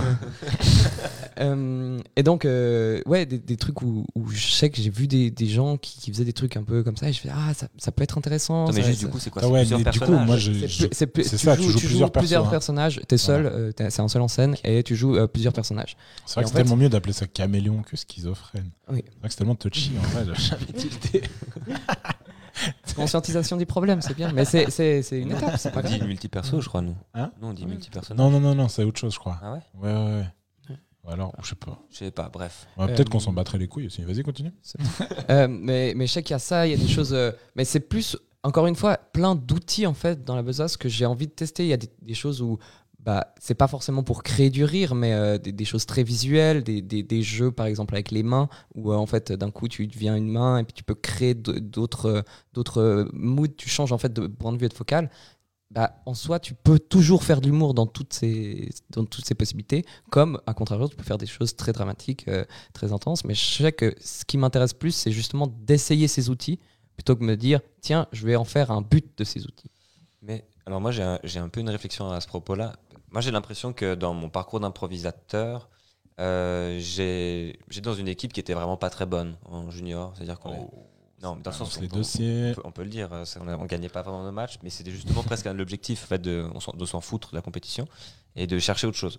Euh, et donc, euh, ouais, des, des trucs où, où je sais que j'ai vu des, des gens qui, qui faisaient des trucs un peu comme ça et je fais, ah, ça, ça peut être intéressant. Mais ça- juste ça- du coup, c'est quoi Ah C'est ouais, plusieurs mais du coup, personnages moi, je, c'est je- plus- c'est plus- c'est tu ça, joues, tu joues plusieurs persos, hein. personnages, t'es seul, euh, t'es- c'est un seul en scène et tu joues euh, plusieurs personnages. c'est vrai Et que c'est fait- tellement mieux d'appeler ça caméléon que schizophrène. Oui. C'est vrai que c'est tellement touchy en vrai, j'ai jamais tilté. [laughs] Conscientisation du problème, c'est bien, mais c'est- c'est c'est une étape, c'est pas On dit multiperso, je crois, nous. Hein Nous, on dit multipersonnage. Non, non, non, non, c'est autre chose, je crois. Ah ouais Ouais, ouais, ouais. Ou alors, je sais pas. Je sais pas, bref. Ouais, Peut-être Euh, qu'on s'en battrait les couilles aussi. Vas-y, continue. [laughs] Euh, mais, mais je sais qu'il y a ça, il y a des choses. euh, mais c'est plus, encore une fois, plein d'outils en fait dans la besace que j'ai envie de tester. Il y a des, des choses où bah, c'est pas forcément pour créer du rire, mais euh, des, choses très visuelles, des, des, jeux par exemple avec les mains, où euh, en fait d'un coup tu deviens une main et puis tu peux créer d'autres euh, d'autres moods, tu changes en fait de point de vue et de focal. Bah, en soi, tu peux toujours faire de l'humour dans toutes ces dans toutes ces possibilités, comme à contrario, tu peux faire des choses très dramatiques, très intenses. Mais je sais que ce qui m'intéresse plus, c'est justement d'essayer ces outils plutôt que de me dire tiens, je vais en faire un but de ces outils. Mais alors moi j'ai un, un peu une réflexion à ce propos-là. Moi j'ai l'impression que dans mon parcours d'improvisateur, euh, j'ai j'étais dans une équipe qui était vraiment pas très bonne en junior. C'est-à-dire qu'on est- Non, dans le sens où les on- dossiers. On peut, on peut le dire, euh, on ne gagnait pas vraiment nos matchs, mais c'était justement presque un- l'objectif en fait, de, on s'en- de s'en foutre de la compétition et de chercher autre chose.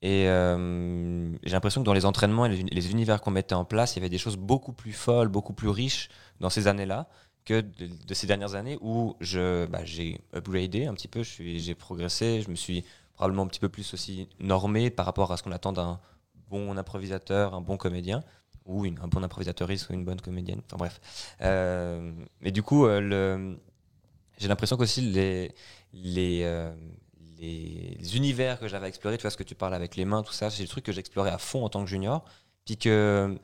Et euh, j'ai l'impression que dans les entraînements et les univers qu'on mettait en place, il y avait des choses beaucoup plus folles, beaucoup plus riches dans ces années-là de, ces dernières années où je, bah, j'ai upgradé un petit peu, je suis- j'ai progressé, je me suis probablement un petit peu plus aussi normé par rapport à ce qu'on attend d'un bon improvisateur, un bon comédien ou un bon improvisateuriste ou une bonne comédienne. Enfin bref. Euh, mais du coup, euh, j'ai l'impression qu'aussi les, les, euh, les univers que j'avais explorés, tu vois, ce que tu parles avec les mains, tout ça, c'est des trucs que j'explorais à fond en tant que junior. Puis que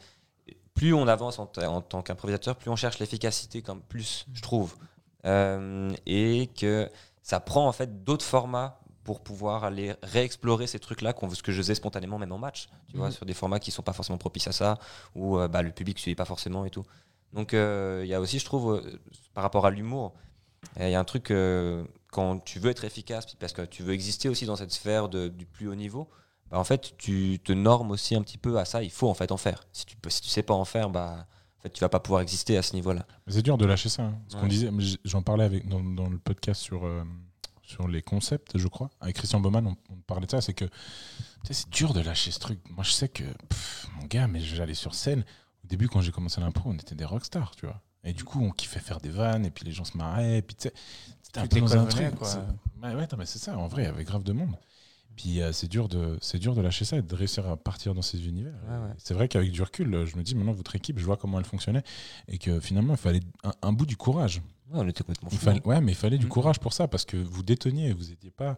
plus on avance en, ta- en tant qu'improvisateur, plus on cherche l'efficacité, comme plus, je trouve. Euh, et que ça prend en fait d'autres formats pour pouvoir aller réexplorer ces trucs-là, qu'on- ce que je faisais spontanément même en match, tu vois, Mhm. sur des formats qui sont pas forcément propices à ça, où euh, bah, le public ne suit pas forcément et tout. Donc euh, il y a aussi, je trouve, euh, par rapport à l'humour, il y a un truc, quand tu veux être efficace, parce que tu veux exister aussi dans cette sphère de- du plus haut niveau, bah, en fait, tu te normes aussi un petit peu à ça, il faut en fait en faire. Si tu, si tu sais pas en faire, bah, en fait, tu vas pas pouvoir exister à ce niveau-là. Mais C'est dur de lâcher ça. hein. Ce qu'on Ouais. disait, j'en parlais avec, dans, dans le podcast sur, euh, sur les concepts, je crois. Avec Christian Baumann, on, on parlait de ça. C'est que c'est dur de lâcher ce truc. Moi, je sais que, pff, mon gars, mais j'allais sur scène. Au début, quand j'ai commencé l'impro, on était des rockstars, tu vois. Et du coup, on kiffait faire des vannes, et puis les gens se marraient. Et puis, tu sais, c'était un peu dans un truc. quoi. Ouais, ouais, mais c'est ça. En vrai, il y avait grave de monde. Puis euh, c'est dur de c'est dur de lâcher ça et de réussir à partir dans ces univers. Ouais. C'est vrai qu'avec du recul, je me dis maintenant votre équipe, je vois comment elle fonctionnait et que finalement il fallait un, un bout du courage. Ouais, on était complètement Il fallait, ouais, mais il fallait du Mhm. courage pour ça parce que vous détonniez, vous étiez pas,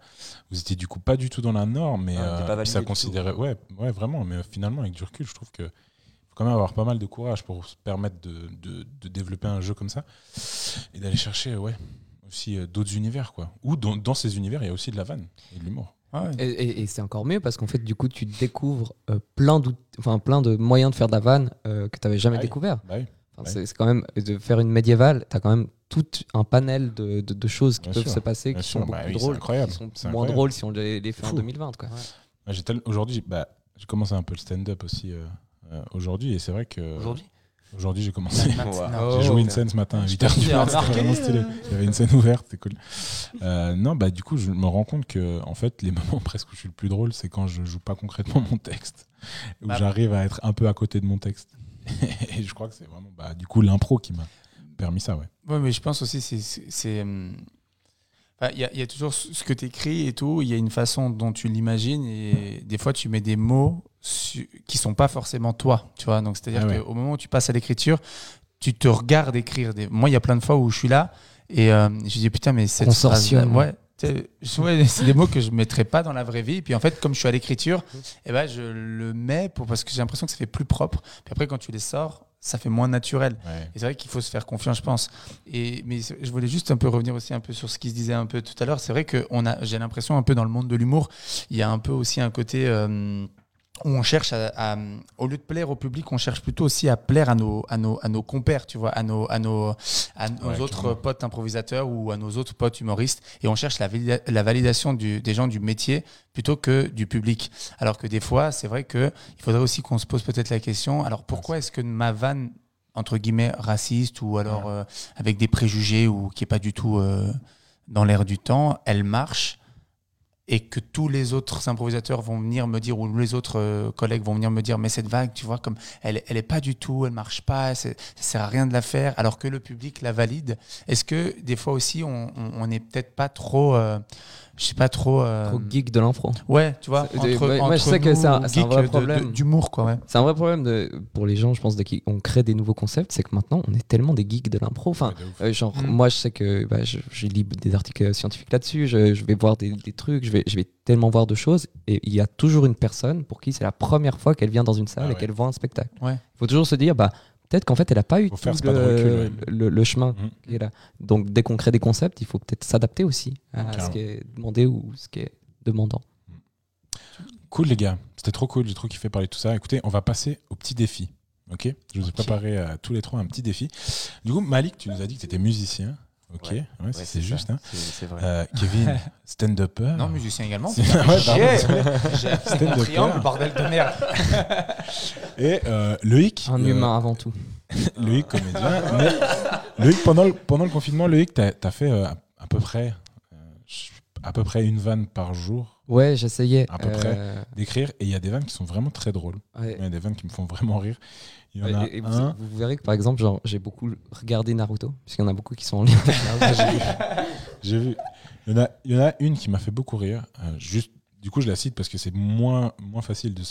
vous étiez du coup pas du tout dans la norme, mais euh, ça considérait, ouais, ouais, vraiment. Mais finalement, avec du recul, je trouve que faut quand même avoir pas mal de courage pour se permettre de, de, de développer un jeu comme ça et d'aller chercher, ouais, aussi euh, d'autres univers, quoi. Ou dans, dans ces univers, il y a aussi de la vanne et de l'humour. Ouais. Et, et- et c'est encore mieux parce qu'en fait, du coup, tu découvres euh, plein, d'out- enfin, plein de moyens de faire de la vanne euh, que tu n'avais jamais Ah oui. découvert. Bah. Enfin, Ouais. c'est, quand même de faire une médiévale, tu as quand même tout un panel de, de- de choses qui Bien peuvent sûr, se passer bien qui sûr. sont Bah beaucoup oui, drôles, incroyable, qui sont moins incroyable. drôles si on les, les fait en Fou. 2020. Quoi. Ouais, j'ai tel- Aujourd'hui, j'ai bah, j'ai commencé un peu le stand-up aussi euh, euh, aujourd'hui et c'est vrai que Aujourd'hui? Aujourd'hui j'ai commencé. J'ai joué une scène ce matin à Je 8h t'ai du matin, vraiment stylé. Il y avait une scène ouverte, c'est cool. Euh, non, bah du coup, je me rends compte que en fait, les [laughs] moments presque où je suis le plus drôle, c'est quand je joue pas concrètement mon texte, où Bah. j'arrive à être un peu à côté de mon texte. [laughs] et je crois que c'est vraiment bah, du coup l'impro qui m'a permis ça, ouais. Ouais, mais je pense aussi, c'est. Enfin, Il y, y a toujours ce que tu écris et tout, il y a une façon dont tu l'imagines et des fois tu mets des mots su- qui sont pas forcément toi, tu vois. Donc c'est-à-dire Ah ouais. qu'au moment où tu passes à l'écriture, tu te regardes écrire. Des... Moi, il y a plein de fois où je suis là et euh, je dis putain, mais cette phrase-là- ouais. ouais, [laughs] c'est des mots que je mettrais pas dans la vraie vie. Et puis en fait, comme je suis à l'écriture, eh ben, je le mets pour, parce que j'ai l'impression que ça fait plus propre. Puis après, quand tu les sors, ça fait moins naturel. ouais. Et c'est vrai qu'il faut se faire confiance, je pense. Et, mais je voulais juste un peu revenir aussi un peu sur ce qui se disait un peu tout à l'heure. C'est vrai que j'ai l'impression un peu dans le monde de l'humour, il y a un peu aussi un côté euh, où on cherche à, à- au lieu de plaire au public, on cherche plutôt aussi à plaire à nos, à nos, à nos compères, tu vois, à nos, à nos, à nos Ouais, autres clairement. potes improvisateurs ou à nos autres potes humoristes. Et on cherche la, valida- la validation du- des gens du métier plutôt que du public. Alors que des fois, c'est vrai que il faudrait aussi qu'on se pose peut-être la question. Alors pourquoi est-ce que ma vanne entre guillemets raciste ou alors Ouais. euh, avec des préjugés ou qui est pas du tout euh, dans l'air du temps, elle marche et que tous les autres improvisateurs vont venir me dire ou les autres euh, collègues vont venir me dire mais cette vague tu vois comme elle elle est pas du tout elle marche pas ça sert à rien de la faire alors que le public la valide. Est-ce que des fois aussi on n'est peut-être pas trop euh, je sais pas trop, euh, Trop geek de l'impro. ouais tu vois ouais, moi, je sais que c'est un- vrai de- problème. d'humour quoi ouais C'est un vrai problème de, pour les gens, je pense, de qui on crée des nouveaux concepts, c'est que maintenant on est tellement des geeks de l'impro. Enfin, euh, genre, Mm. moi je sais que bah, je, je lis des articles scientifiques là-dessus, je, je vais voir des, des trucs, je vais, je vais tellement voir de choses, et il y a toujours une personne pour qui c'est la première fois qu'elle vient dans une salle Ah et ouais. qu'elle voit un spectacle. Ouais. Il faut toujours se dire, bah, peut-être qu'en fait elle n'a pas eu tout faire pas le, recul, ouais. le- le chemin qui est là. Donc dès qu'on crée des concepts, il faut peut-être s'adapter aussi à Carrément. ce qui est demandé ou ce qui est demandant. Cool les gars, c'était trop cool, j'ai trop kiffé parler de tout ça. Écoutez, on va passer au petit défi. Ok? Je vous ai préparé à tous les trois un petit défi. Du coup, Malik, tu nous as dit que tu étais musicien. Ok, Ouais. ouais, Ouais, c'est c'est juste. hein. C'est c'est vrai. Euh, Kevin, [laughs] stand-upper. Non, musicien également. [laughs] [laughs] Stand-upper. triangle, bordel de merde. Et euh, Loïc. Un euh, humain avant tout. Loïc, comédien. mais Loïc, pendant le, pendant le confinement, Loïc, t'as as fait euh, à, à peu près euh, à peu près une vanne par jour Ouais, j'essayais. À peu près. euh, d'écrire et il y a des vannes qui sont vraiment très drôles. ouais. Il y a des vannes qui me font vraiment rire. Il y en a Et- et vous, un. vous verrez que par exemple, genre, j'ai beaucoup regardé Naruto, puisqu'il y en a beaucoup qui sont en lien. [laughs] J'ai vu. Il y, en a, il y en a une qui m'a fait beaucoup rire. euh, juste, du coup, je la cite parce que c'est moins, moins facile de.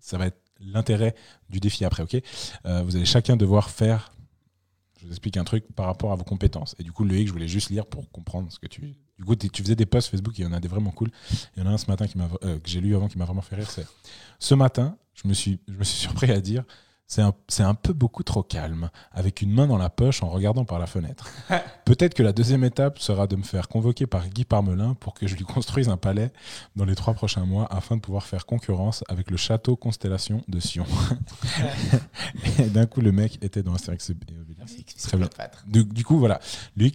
Ça va être l'intérêt du défi après, ok? Euh, Vous allez chacun devoir faire. Je vous explique un truc par rapport à vos compétences. Et du coup, Loïc, je voulais juste lire pour comprendre ce que tu. Du coup, tu faisais des posts Facebook il y en a des vraiment cool. Il y en a un ce matin qui euh, que j'ai lu avant qui m'a vraiment fait rire. C'est ce matin, je me suis, je me suis [laughs] surpris à dire. C'est un, c'est un peu beaucoup trop calme, avec une main dans la poche en regardant par la fenêtre. [laughs] Peut-être que la deuxième étape sera de me faire convoquer par Guy Parmelin pour que je lui construise un palais dans les trois prochains mois afin de pouvoir faire concurrence avec le château Constellation de Sion. [laughs] et d'un coup, le mec était dans Astérix et Obélix. Très bien. Du, du coup, voilà.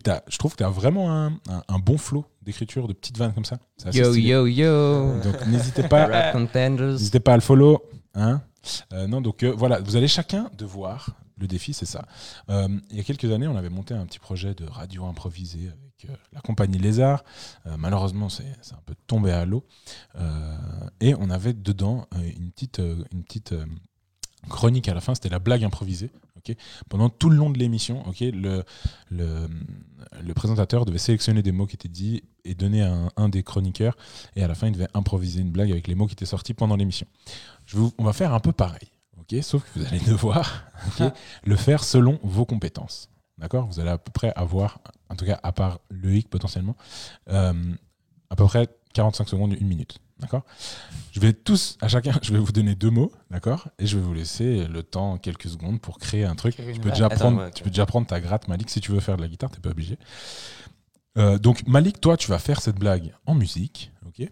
T'as- je trouve que tu as vraiment un, un- un bon flow d'écriture, de petites vannes comme ça. Yo, stylé. yo, yo. Donc n'hésitez pas, pas à le follow. Hein Euh, non, donc euh, voilà, vous allez chacun devoir. Le défi, c'est ça. Euh, il y a quelques années, on avait monté un petit projet de radio improvisée avec la compagnie Lézard. Malheureusement, c'est un peu tombé à l'eau. Et on avait dedans une petite, une petite chronique à la fin, c'était la blague improvisée. Pendant tout le long de l'émission, le, le présentateur devait sélectionner des mots qui étaient dits et donner à un, un des chroniqueurs. Et à la fin, il devait improviser une blague avec les mots qui étaient sortis pendant l'émission. Je vais vous- on va faire un peu pareil. ok? Sauf que vous allez [laughs] devoir ok, le faire selon vos compétences. D'accord? Vous allez à peu près avoir, en tout cas à part le hic potentiellement, euh, à peu près 45 secondes, une minute. D'accord? Je vais tous, à chacun, [laughs] je vais vous donner deux mots, d'accord? Et je vais vous laisser le temps, quelques secondes, pour créer un truc. Tu peux, déjà Attends, prendre, ouais, ok. tu peux déjà prendre ta gratte, Malik, si tu veux faire de la guitare, t'es pas obligé. Euh, donc Malik, toi, tu vas faire cette blague en musique, ok?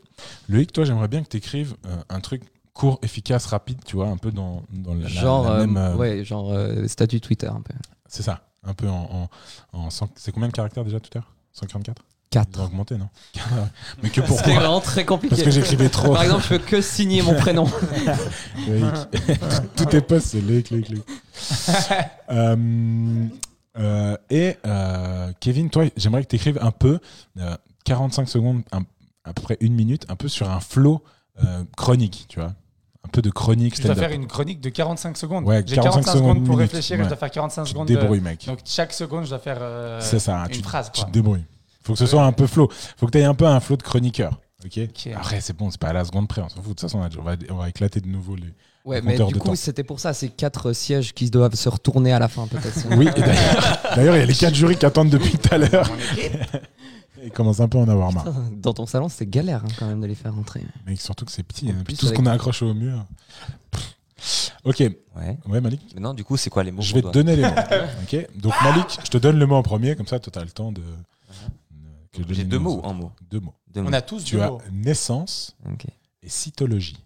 Loïc, toi, j'aimerais bien que tu écrives un truc court, efficace, rapide, tu vois, un peu dans, dans la, Genre, la euh, même... euh, ouais, genre euh, statut Twitter un peu. C'est ça, un peu en... en, C'est combien de caractères déjà tout à l'heure 144 Ils 4. ont augmenté, non? [laughs] Mais que pour moi, vraiment très compliqué. parce que j'écrivais trop. Par exemple, je peux que signer mon prénom. Tous tes posts, c'est Loïc, Loïc, Loïc. Euh, euh, et euh, Kevin, toi, j'aimerais que tu écrives un peu, euh, 45 secondes, un- à peu près une minute, un peu sur un flow chronique, tu vois. Un peu de chronique Je dois faire une chronique de 45 secondes. Ouais, J'ai 45 45 secondes pour réfléchir et Ouais. je dois faire 45 Tu te secondes. de- débrouilles, mec. Donc chaque seconde, je dois faire euh, ça, une tu, phrase. tu te débrouilles. Faut que ce soit un peu flow. Faut que tu aies un peu un flow de chroniqueur. Ok? Après, c'est bon, c'est pas à la seconde près. On s'en fout. De toute façon, on va, on va éclater de nouveau les. Ouais, mais du de coup, temps. c'était pour ça. C'est quatre sièges qui doivent se retourner à la fin, peut-être. Oui, et d'ailleurs, d'ailleurs, il y a les quatre jurys qui attendent depuis tout à l'heure. [laughs] Ils commencent un peu à en avoir marre. Putain, Dans ton salon, c'est galère hein, quand même de les faire rentrer. Mais surtout que c'est petit. En hein. plus, Puis tout ce qu'on a accroché au mur. Pff. Ok, Ouais. ouais, Malik. Maintenant, du coup, c'est quoi les mots Je vais te donner les mots. [laughs] Ok. Donc, Malik, je te donne le mot en premier, comme ça, tu as le temps de. de- que je J'ai deux mots aux ou un mot autres. Deux mots. Deux mots. On a tous Tu deux as mots. naissance et cytologie.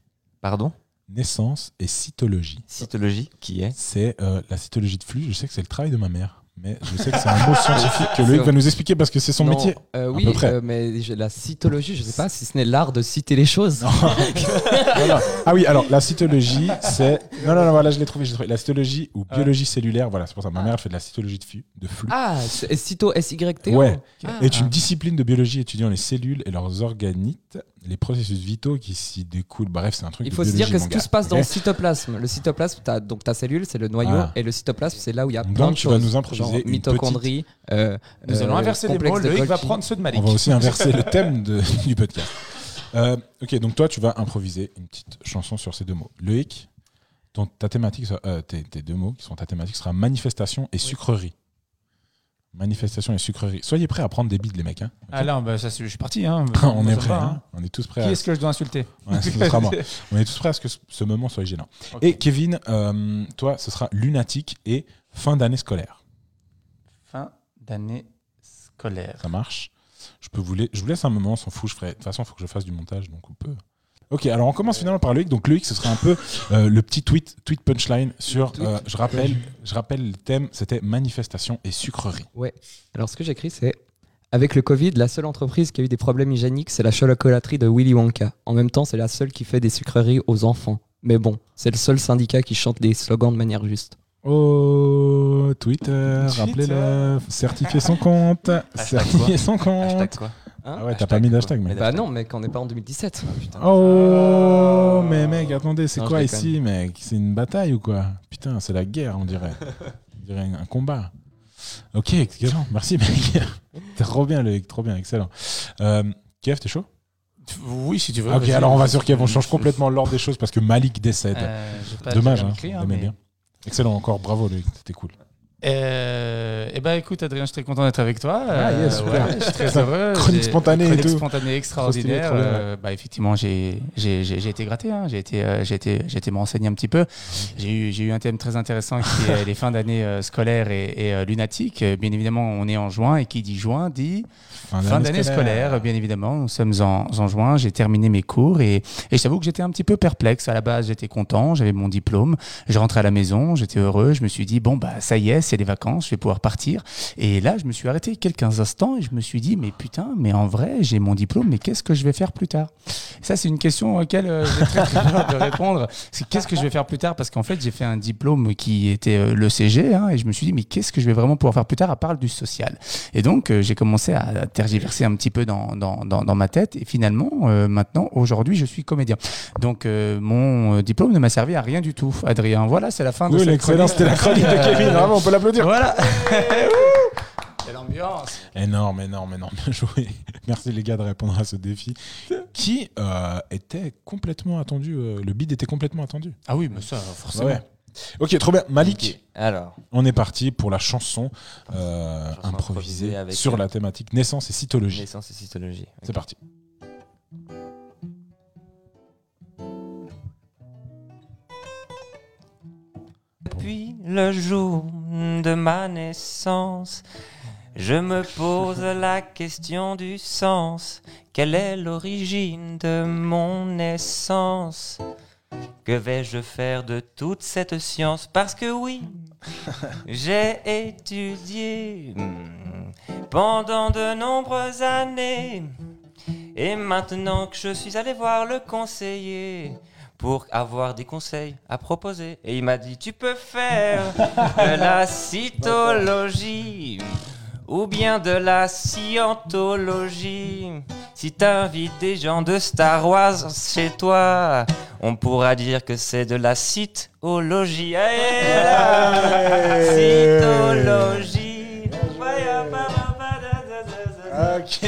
Pardon? Naissance et cytologie. Cytologie, qui est? C'est euh, la cytologie de flux. Je sais que c'est le travail de ma mère. Mais je sais que c'est un mot [laughs] scientifique que Loïc va nous expliquer parce que c'est son Non, métier. euh, à oui, peu près. euh, mais la cytologie, je sais pas si ce n'est l'art de citer les choses. Voilà. [laughs] Ah oui, alors la cytologie, c'est. Non, non, non, voilà, je l'ai trouvé, trouvé. La cytologie ou Ah. biologie cellulaire, voilà, c'est pour ça. Ma mère elle fait de la cytologie de flux. De flux. Ah, cyto S-Y-T-O Ouais. Ah. est une discipline de biologie étudiant les cellules et leurs organites, les processus vitaux qui s'y découlent. Bref, c'est un truc Il de faut se dire que tout se passe dans le cytoplasme. Le cytoplasme, donc ta cellule, c'est le noyau, Ah. et le cytoplasme, c'est là où il y a Donc, plein de tu vas nous improviser genre une mitochondrie. euh, Nous euh, allons inverser les mots. Loïc va prendre ceux de Malik. On va aussi inverser le thème de- [laughs] du podcast. Euh, ok, donc toi, tu vas improviser une petite chanson sur ces deux mots. Loïc, ton, ta thématique, euh, tes deux mots qui sont ta thématique sera manifestation et sucrerie. Manifestation et sucrerie. Soyez prêts à prendre des bides, les mecs. hein. Ah là, bah, ça, je suis parti. Hein. [laughs] on est prêts. va, hein. On est tous prêts. Qui à... est-ce que je dois insulter [laughs] Ouais, ce sera moi. On est tous prêts à ce que ce- moment soit gênant. Et Kevin, euh, toi, ce sera lunatique et fin d'année scolaire. Fin d'année scolaire. Ça marche je, peux vous la- je vous laisse un moment, on s'en fout. Je ferai... De toute façon, il faut que je fasse du montage, donc on peut. Ok, alors on commence finalement par Loïc. Donc Loïc, ce sera un peu euh, le petit tweet, tweet punchline sur. tweet euh, je rappelle, je rappelle le thème, c'était manifestation et sucrerie. Ouais. Alors, ce que j'écris, c'est Avec le Covid, la seule entreprise qui a eu des problèmes hygiéniques, c'est la chocolaterie de Willy Wonka. En même temps, c'est la seule qui fait des sucreries aux enfants. Mais bon, c'est le seul syndicat qui chante des slogans de manière juste. Oh, Twitter, Twitter. rappelez-le, certifier son compte, certifier son compte. Quoi Hein Ah ouais, t'as pas mis d'hashtag, mec. Mais bah non, mec, on n'est pas en 2017. Oh, mais mec, attendez, c'est quoi ici, mec? C'est une bataille ou quoi? Putain, c'est la guerre, on dirait. [laughs] On dirait un combat. Ok, excellent. Merci, mec. [laughs] trop bien, Loïc, trop bien, excellent. Euh, Kev, t'es chaud? Oui, si tu veux. Ok, alors on va sur Kev, on change [laughs] complètement l'ordre des choses parce que Malik décède. Euh, Dommage, hein, écrit, aimait mais- bien. Excellent, encore bravo, Loïc, c'était cool. Euh, eh ben écoute Adrien, je suis très content d'être avec toi. Ah, yes, ouais, je suis très heureux. Chronique spontanée et chronique tout. spontanée extraordinaire. Euh, bah effectivement, j'ai été gratté. Hein. J'ai été euh, j'ai été j'ai été me renseigner un petit peu. J'ai eu j'ai eu un thème très intéressant qui est les [laughs] fins d'année euh, scolaires et, et euh, lunatiques. Euh, Bien évidemment, on est en juin et qui dit juin dit Fin d'année scolaire, bien évidemment. Nous sommes en, en juin. J'ai terminé mes cours et, et je t'avoue que j'étais un petit peu perplexe. À la base, j'étais content. J'avais mon diplôme. Je rentrais à la maison. J'étais heureux. Je me suis dit, bon, bah, ça y est, c'est les vacances. Je vais pouvoir partir. Et là, je me suis arrêté quelques instants et je me suis dit, mais putain, mais en vrai, j'ai mon diplôme. Mais qu'est-ce que je vais faire plus tard? Ça, c'est une question auquel euh, j'ai très, très peur de répondre. C'est qu'est-ce que je vais faire plus tard? Parce qu'en fait, j'ai fait un diplôme qui était euh, le CG, hein, et je me suis dit, mais qu'est-ce que je vais vraiment pouvoir faire plus tard à part du social? Et donc, euh, j'ai commencé à tergiverser un petit peu dans, dans, dans, dans ma tête. Et finalement, euh, maintenant, aujourd'hui, je suis comédien. Donc, euh, mon euh, diplôme ne m'a servi à rien du tout, Adrien. Voilà, c'est la fin de Cool, cette excellent, c'était la chronique de Kevin, [laughs] vraiment, on peut l'applaudir. Voilà. [laughs] Quelle ambiance. Énorme, énorme, énorme. Bien joué. Merci les gars de répondre à ce défi qui euh, était complètement attendu. euh, le bid était complètement attendu. Ah oui, mais ça, forcément. Ouais. Ok, trop bien. Malik, Alors, on est parti pour la chanson, euh, Chanson improvisée improvisée avec- sur la thématique naissance et cytologie. naissance et cytologie. C'est parti. Depuis le jour de ma naissance, je me pose la question du sens. Quelle est l'origine de mon naissance? Que vais-je faire de toute cette science? Parce que oui, [laughs] j'ai étudié hmm, pendant de nombreuses années. Et maintenant que je suis allé voir le conseiller pour avoir des conseils à proposer, et il m'a dit tu peux faire de la [laughs] cytologie ou bien de la scientologie. Si t'invites des gens de Star Wars chez toi, on pourra dire que c'est de la cytologie. Cytologie. Ok.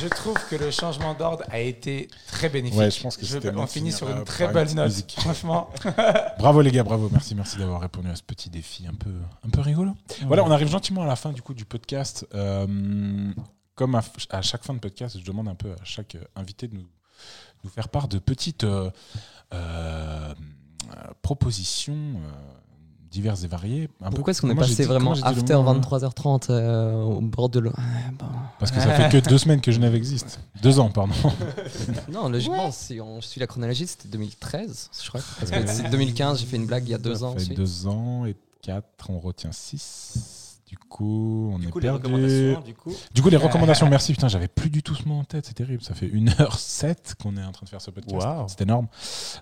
Je trouve que le changement d'ordre a été très bénéfique. Ouais, je pense que Je- On finit sur une par très belle note. musique. Franchement. [laughs] Bravo les gars, bravo. Merci, merci d'avoir répondu à ce petit défi un peu, un peu rigolo. Voilà, on arrive gentiment à la fin du coup du podcast. Euh, comme à, à chaque fin de podcast, je demande un peu à chaque euh, invité de nous, nous faire part de petites euh, propositions diverses et variées. Un Pourquoi est-ce qu'on est passé vraiment after le mot, hein 23h30 euh, au bord de l'eau Ah, bon. Parce que ça fait que [laughs] deux semaines que Genève existe. Deux ans, pardon. [laughs] Non, logiquement, si on suit la chronologie, c'était 2013, je crois. [laughs] Parce que c'est 2015, j'ai fait une blague il y a deux Ça ans fait ensuite. deux ans et quatre, on retient six. Du coup, on Du est coup, perdu. recommandations, du coup. Du coup, les recommandations, merci. Putain, j'avais plus du tout ce mot en tête, c'est terrible. Ça fait 1h07 qu'on est en train de faire ce podcast. Waouh. C'est énorme.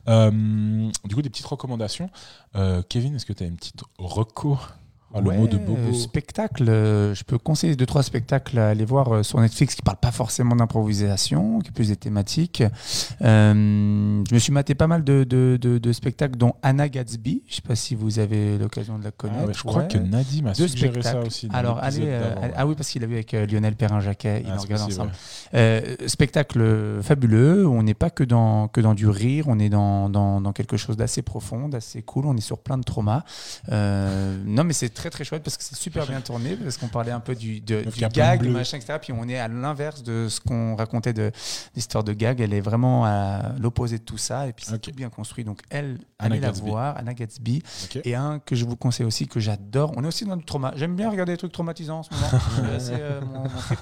Euh, du coup, des petites recommandations. Euh, Kevin, est-ce que tu as une petite reco Ah, Le Ouais, mot de Bobo. euh, Spectacle, euh, je peux conseiller deux, trois spectacles à aller voir euh, sur Netflix qui ne parlent pas forcément d'improvisation, qui est plus des thématiques. Euh, je me suis maté pas mal de, de, de- de spectacles, dont Anna Gatsby. Je ne sais pas si vous avez l'occasion de la Ah connaître. ouais, je crois Ouais. que Nadim a Deux suggéré ça spectacles. aussi. dans Alors, allez, euh, ah oui, parce qu'il a vu avec Lionel Perrin-Jacquet, ils Ah, en regardent ensemble. Euh, spectacle fabuleux, on n'est pas que dans, que dans du rire, on est dans, dans, dans quelque chose d'assez profond, d'assez cool, on est sur plein de traumas. Non mais c'est très très chouette parce que c'est super bien tourné parce qu'on parlait un peu du, de, du gag, bleu. machin, etc. Puis on est à l'inverse de ce qu'on racontait de l'histoire de gag. Elle est vraiment à l'opposé de tout ça et puis c'est Ok. tout bien construit. Donc elle, Anna allez la voir, Anna Gatsby. Et un que je vous conseille aussi que j'adore. On est aussi dans le trauma. J'aime bien regarder des trucs traumatisants en ce moment. [laughs] Euh, c'est euh, mon, mon trip.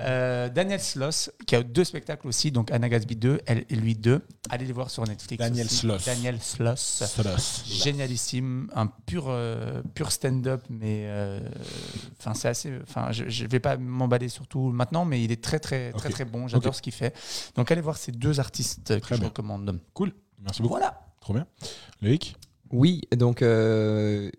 Euh, Daniel Sloss, qui a deux spectacles aussi, donc Anna Gatsby 2, elle et lui 2. Allez les voir sur Netflix. Daniel aussi. Sloss. Daniel Sloss. Sloss. Génialissime, un pur, euh, pur stand-up, mais euh, enfin c'est assez. Enfin, je, je vais pas m'emballer sur tout maintenant, mais il est très très très très bon. J'adore ce qu'il fait. Donc allez voir ces deux artistes que Très je bien. recommande. Cool. Merci beaucoup. Voilà. Trop bien. Loïc Oui, donc euh,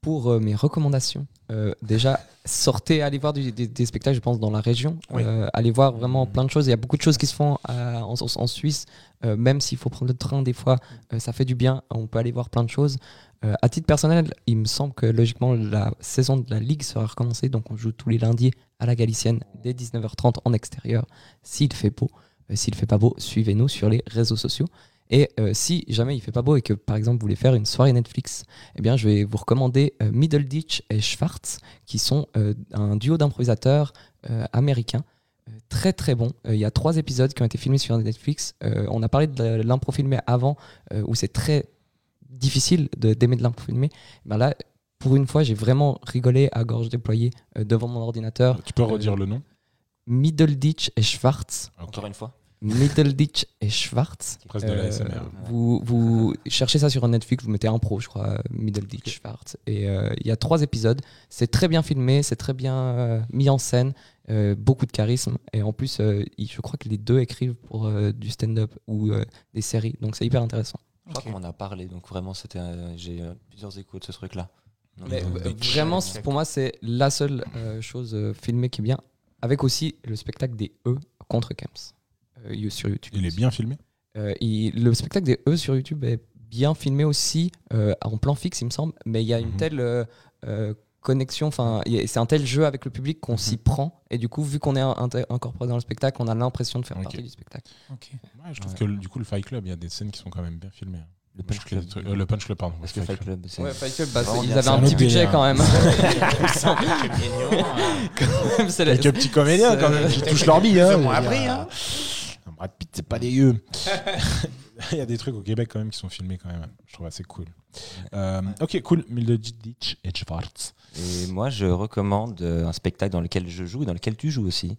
pour euh, mes recommandations, euh, déjà sortez, allez voir du- des, des spectacles, je pense, dans la région. Oui. Euh, allez voir vraiment plein de choses. Il y a beaucoup de choses qui se font en, en- en Suisse, euh, même s'il faut prendre le train des fois, euh, ça fait du bien. On peut aller voir plein de choses. Euh, à titre personnel, il me semble que logiquement la saison de la ligue sera recommencée, donc on joue tous les lundis à la Galicienne dès 19h30 en extérieur, s'il fait beau. Euh, s'il fait pas beau, suivez-nous sur les réseaux sociaux. Et euh, si jamais il fait pas beau et que par exemple vous voulez faire une soirée Netflix, eh bien je vais vous recommander euh, Middle Ditch et Schwartz, qui sont un duo d'improvisateurs américains. Très très bon. Il y a trois épisodes qui ont été filmés sur Netflix. On a parlé de l'impro filmé avant, où c'est très difficile de- d'aimer de l'impro filmé. Ben là, pour une fois, j'ai vraiment rigolé à gorge déployée euh, devant mon ordinateur. Tu peux Euh, redire le nom? Middle Ditch et Schwartz. Encore une fois. Middle Ditch et Schwartz. [laughs] Presque de la Euh, SMR. Vous, vous cherchez ça sur Netflix, vous mettez un pro, je crois, Middle Ditch Schwartz. Et euh, il y a trois épisodes. C'est très bien filmé, c'est très bien euh, mis en scène, euh, beaucoup de charisme. Et en plus, euh, je crois que les deux écrivent pour euh, du stand-up ou euh, des séries. Donc c'est hyper intéressant. Je crois Ok. qu'on en a parlé, donc vraiment, c'était, j'ai euh, plusieurs échos de ce truc-là. Mais, euh, euh, vraiment, pour moi, c'est la seule euh, chose euh, filmée qui est bien. Avec aussi le spectacle des E contre Camps euh, you- sur YouTube. Il est bien filmé? Euh, il- le spectacle des E sur YouTube est bien filmé aussi, euh, en plan fixe, il me semble, mais il y a une Mhm. telle euh, euh, connexion, enfin, c'est un tel jeu avec le public qu'on Mhm. s'y prend, et du coup, vu qu'on est incorporé dans le spectacle, on a l'impression de faire Ok. partie du spectacle. Ok. Ouais, je trouve Ouais. que du coup, le Fight Club, il y a des scènes qui sont quand même bien filmées. le Punch Club. trucs- euh, le Punch Club, pardon. Parce que Fight Club, c'est. Ouais, Fight Club, bah, ils avaient un petit budget délire. quand même. Quelques petits comédiens quand même qui touchent leur bille. Hein, Non, Brad Pitt, c'est pas dégueu. [laughs] Il y a des trucs au Québec quand même qui sont filmés quand même. Je trouve assez cool. Euh, ok, cool. Et Schwartz. Et moi, je recommande euh, un spectacle dans lequel je joue et dans lequel tu joues aussi.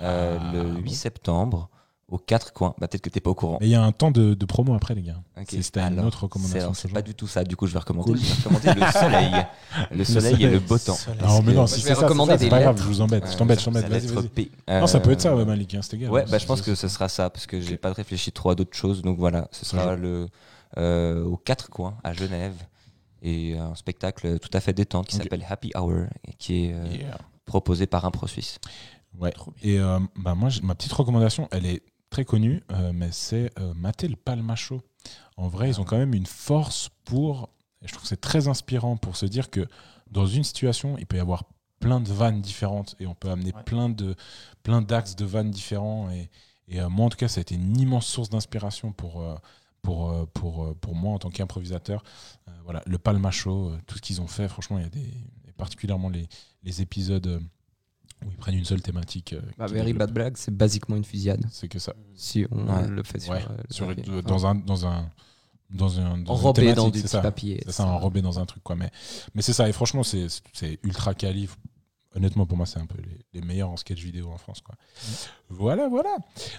Euh, Ah, le bon. 8 septembre, aux quatre coins. Bah, Peut-être que tu n'es pas au courant. Mais il y a un temps de, de promo après, les gars. Ok. C'est c'était une autre C'est recommandation. ce c'est jour. pas du tout ça. Du coup, je vais recommander, Cool. je vais recommander le [laughs] soleil. Le soleil et soleil. le beau temps. Non, mais non, si je c'est ça, c'est ça, c'est des pas grave, je vous embête. Je t'embête, je t'embête. La Vas-y, lettre vas-y. P. Non, ça peut être ça, Euh, ouais, Malik. hein, c'était grave. Ouais, bah, je C'est- pense que ce sera ça, parce que j'ai pas réfléchi trop à d'autres choses. Donc voilà, ce sera le, euh, aux quatre coins à Genève. Et un spectacle tout à fait détente qui s'appelle Happy Hour, qui est euh, Yeah. proposé par Impro Suisse. Ouais. Et euh, bah, moi, ma petite recommandation, elle est très connue, euh, mais c'est euh, mater le Palma Show. En vrai, ils ont quand même une force pour. Et je trouve que c'est très inspirant pour se dire que dans une situation, il peut y avoir plein de vannes différentes et on peut amener Ouais. plein de plein d'axes de vannes différents. Et, et, euh, moi, en tout cas, ça a été une immense source d'inspiration pour. pour, pour, pour moi en tant qu'improvisateur. Euh, voilà, le Palma Show, euh, tout ce qu'ils ont fait, franchement, il y a des. et particulièrement les, les épisodes où ils prennent une seule thématique. euh, Bah, Very. Bad Blague, c'est basiquement une fusillade. C'est que ça. Si on Ouais. le fait sur, Ouais, euh, le Enfin, dans un dans un dans un dans enrobé dans du c'est petit ça. papier. C'est ça, enrobé dans un truc quoi. Mais mais c'est ça et franchement c'est c'est ultra quali. Honnêtement pour moi c'est un peu les, les meilleurs en sketch vidéo en France quoi. Voilà voilà.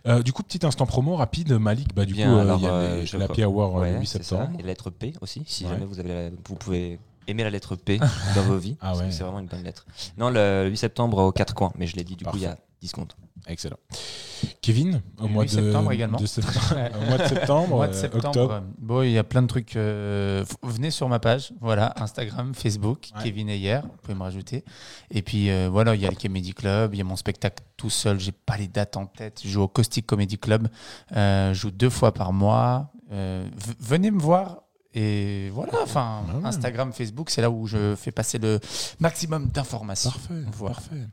Euh, du coup petit instant promo rapide Malik bah du Bien, coup euh, il y a euh, les- la crois- Hour Ouais, le 8 c'est septembre. ça. Et la lettre P aussi, si Ouais. jamais vous, avez la- vous pouvez aimer la lettre P dans vos vies. [laughs] Ah parce que ouais. C'est vraiment une bonne lettre. Non, le 8 septembre aux quatre coins, mais je l'ai dit, du coup, il y a 10 comptes. Excellent. Kevin au mois 8 de septembre également. [laughs] de septembre, au mois de septembre, Mois de euh, septembre. octobre. Bon, il y a plein de trucs. euh, venez sur ma page, voilà, Instagram, Facebook, Ouais. Kevin Ayer, vous pouvez me rajouter. Et puis euh, voilà, il y a le Comedy Club, il y a mon spectacle tout seul, j'ai pas les dates en tête. Je joue au Caustic Comedy Club, euh, je joue deux fois par mois. Euh, venez me voir. Et voilà, enfin, Ah ouais. Instagram, Facebook, c'est là où je fais passer le maximum d'informations. Parfait, Voilà. parfait.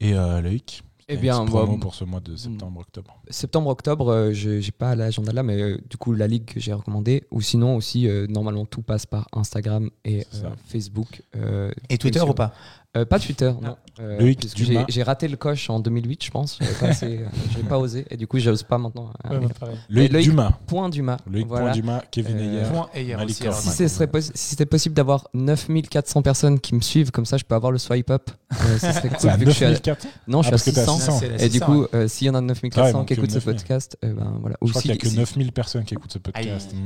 Et euh, Loïc Eh bien, pour ce mois de septembre-octobre. septembre-octobre, euh, je j'ai pas l'agenda là, mais euh, du coup, la ligue que j'ai recommandée. Ou sinon, aussi, euh, normalement, tout passe par Instagram et euh. Facebook. euh, Et Twitter ou pas? Euh, Pas Twitter, non. Euh, Loïc puisque Dumas. j'ai- J'ai raté le coche en 2008, je pense. J'avais pas, assez, euh, [laughs] j'avais pas osé. Et du coup, j'ose pas maintenant. euh, Loïc Loïc- Dumas. Point Dumas. Loïc Voilà. Point Dumas, Kevin Euh, Ayer. Point Malik aussi. alors. Si ce serait possi- si c'était possible d'avoir 9400 personnes qui me suivent, comme ça, je peux avoir le swipe up. Euh, serait [laughs] cool. C'est à vu que je suis à- 9400. Non, je Ah, parce suis que t'es à à 600. 600. C'est la Et du 600, coup, ouais. euh, s'il y en a Ah ouais, 9400 donc qui écoutent ce 9000. podcast, euh, ben, voilà. Je Ou crois qu'il n'y a que si- 9000 personnes qui écoutent ce podcast. Aïe.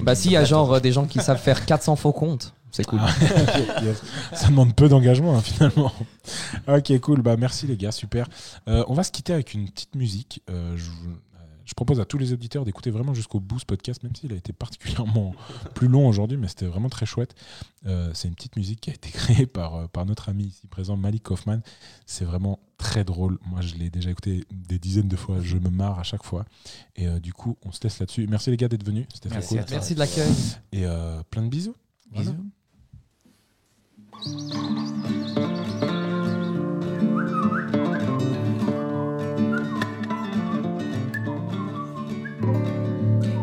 Hmm. Bah, s'il y a genre euh, des gens qui savent faire 400 faux comptes, c'est cool. Ah, [laughs] yes. Ça demande peu d'engagement hein, finalement. Ok, cool. Bah merci les gars, super. Euh, on va se quitter avec une petite musique. Euh, je, euh, je propose à tous les auditeurs d'écouter vraiment jusqu'au bout ce podcast, même s'il a été particulièrement [laughs] plus long aujourd'hui, mais c'était vraiment très chouette. Euh, c'est une petite musique qui a été [laughs] créée par, par notre ami ici présent, Malik Kaufman. C'est vraiment très drôle. Moi, je l'ai déjà écouté des dizaines de fois. Je me marre à chaque fois. Et euh, du coup, on se laisse là-dessus. Merci les gars d'être venus. C'était très Merci cool. Merci de l'accueil. Et euh, plein de bisous. Voilà.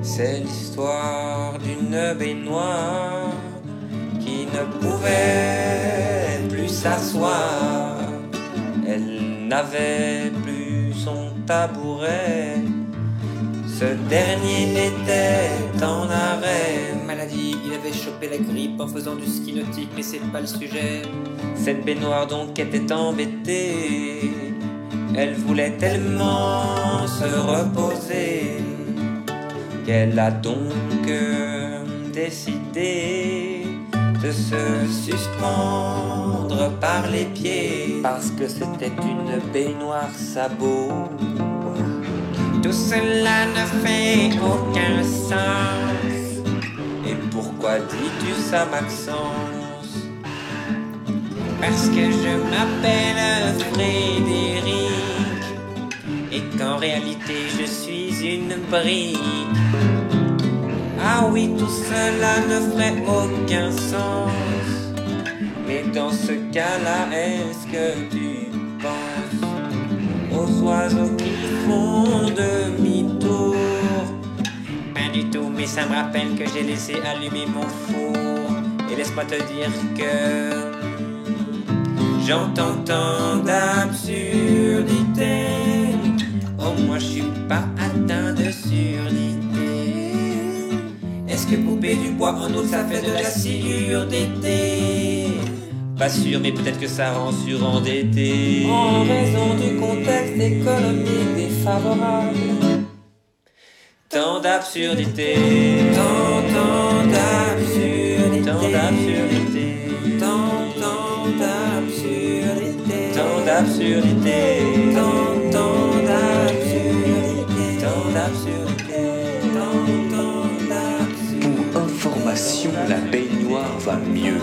C'est l'histoire d'une baignoire qui ne pouvait plus s'asseoir. Elle n'avait plus son tabouret. Ce dernier était en arrêt. Maladie, il avait chopé la grippe en faisant du ski nautique, mais c'est pas le sujet. Cette baignoire donc était embêtée. Elle voulait tellement se reposer qu'elle a donc euh, décidé de se suspendre par les pieds parce que c'était une baignoire sabot. Tout cela ne fait aucun sens. Et pourquoi dis-tu ça, Maxence? Parce que je m'appelle Frédéric et qu'en réalité je suis une brique. Ah oui, tout cela ne ferait aucun sens. Mais dans ce cas-là, est-ce que tu penses aux oiseaux qui font demi-tour Pas du tout, mais ça me rappelle que j'ai laissé allumer mon four. Et laisse-moi te dire que J'entends tant d'absurdités. Oh, moi je suis pas atteint de surdité. Est-ce que couper du bois en août ça fait de la sciure d'été Pas sûr, mais peut-être que ça rend surendetté. En raison du contexte économique défavorable. Tant d'absurdité. Tant, tant d'absurdité. Tant d'absurdité. Tant, tant d'absurdité. Tant d'absurdité. Tant, tant d'absurdité. Tant d'absurdité. Tant, tant d'absurdité. Pour information, la baignoire va mieux.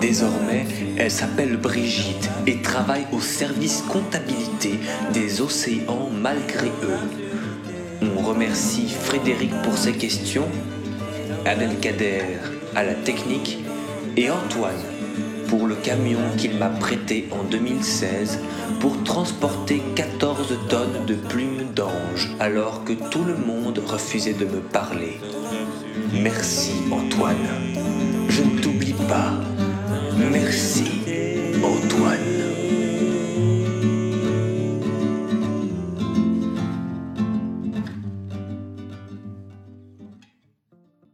Désormais, elle s'appelle Brigitte et travaille au service comptabilité des océans malgré eux. On remercie Frédéric pour ses questions, Abdelkader à la technique et Antoine pour le camion qu'il m'a prêté en 2016 pour transporter 14 tonnes de plumes d'ange alors que tout le monde refusait de me parler. Merci Antoine. Merci, Antoine.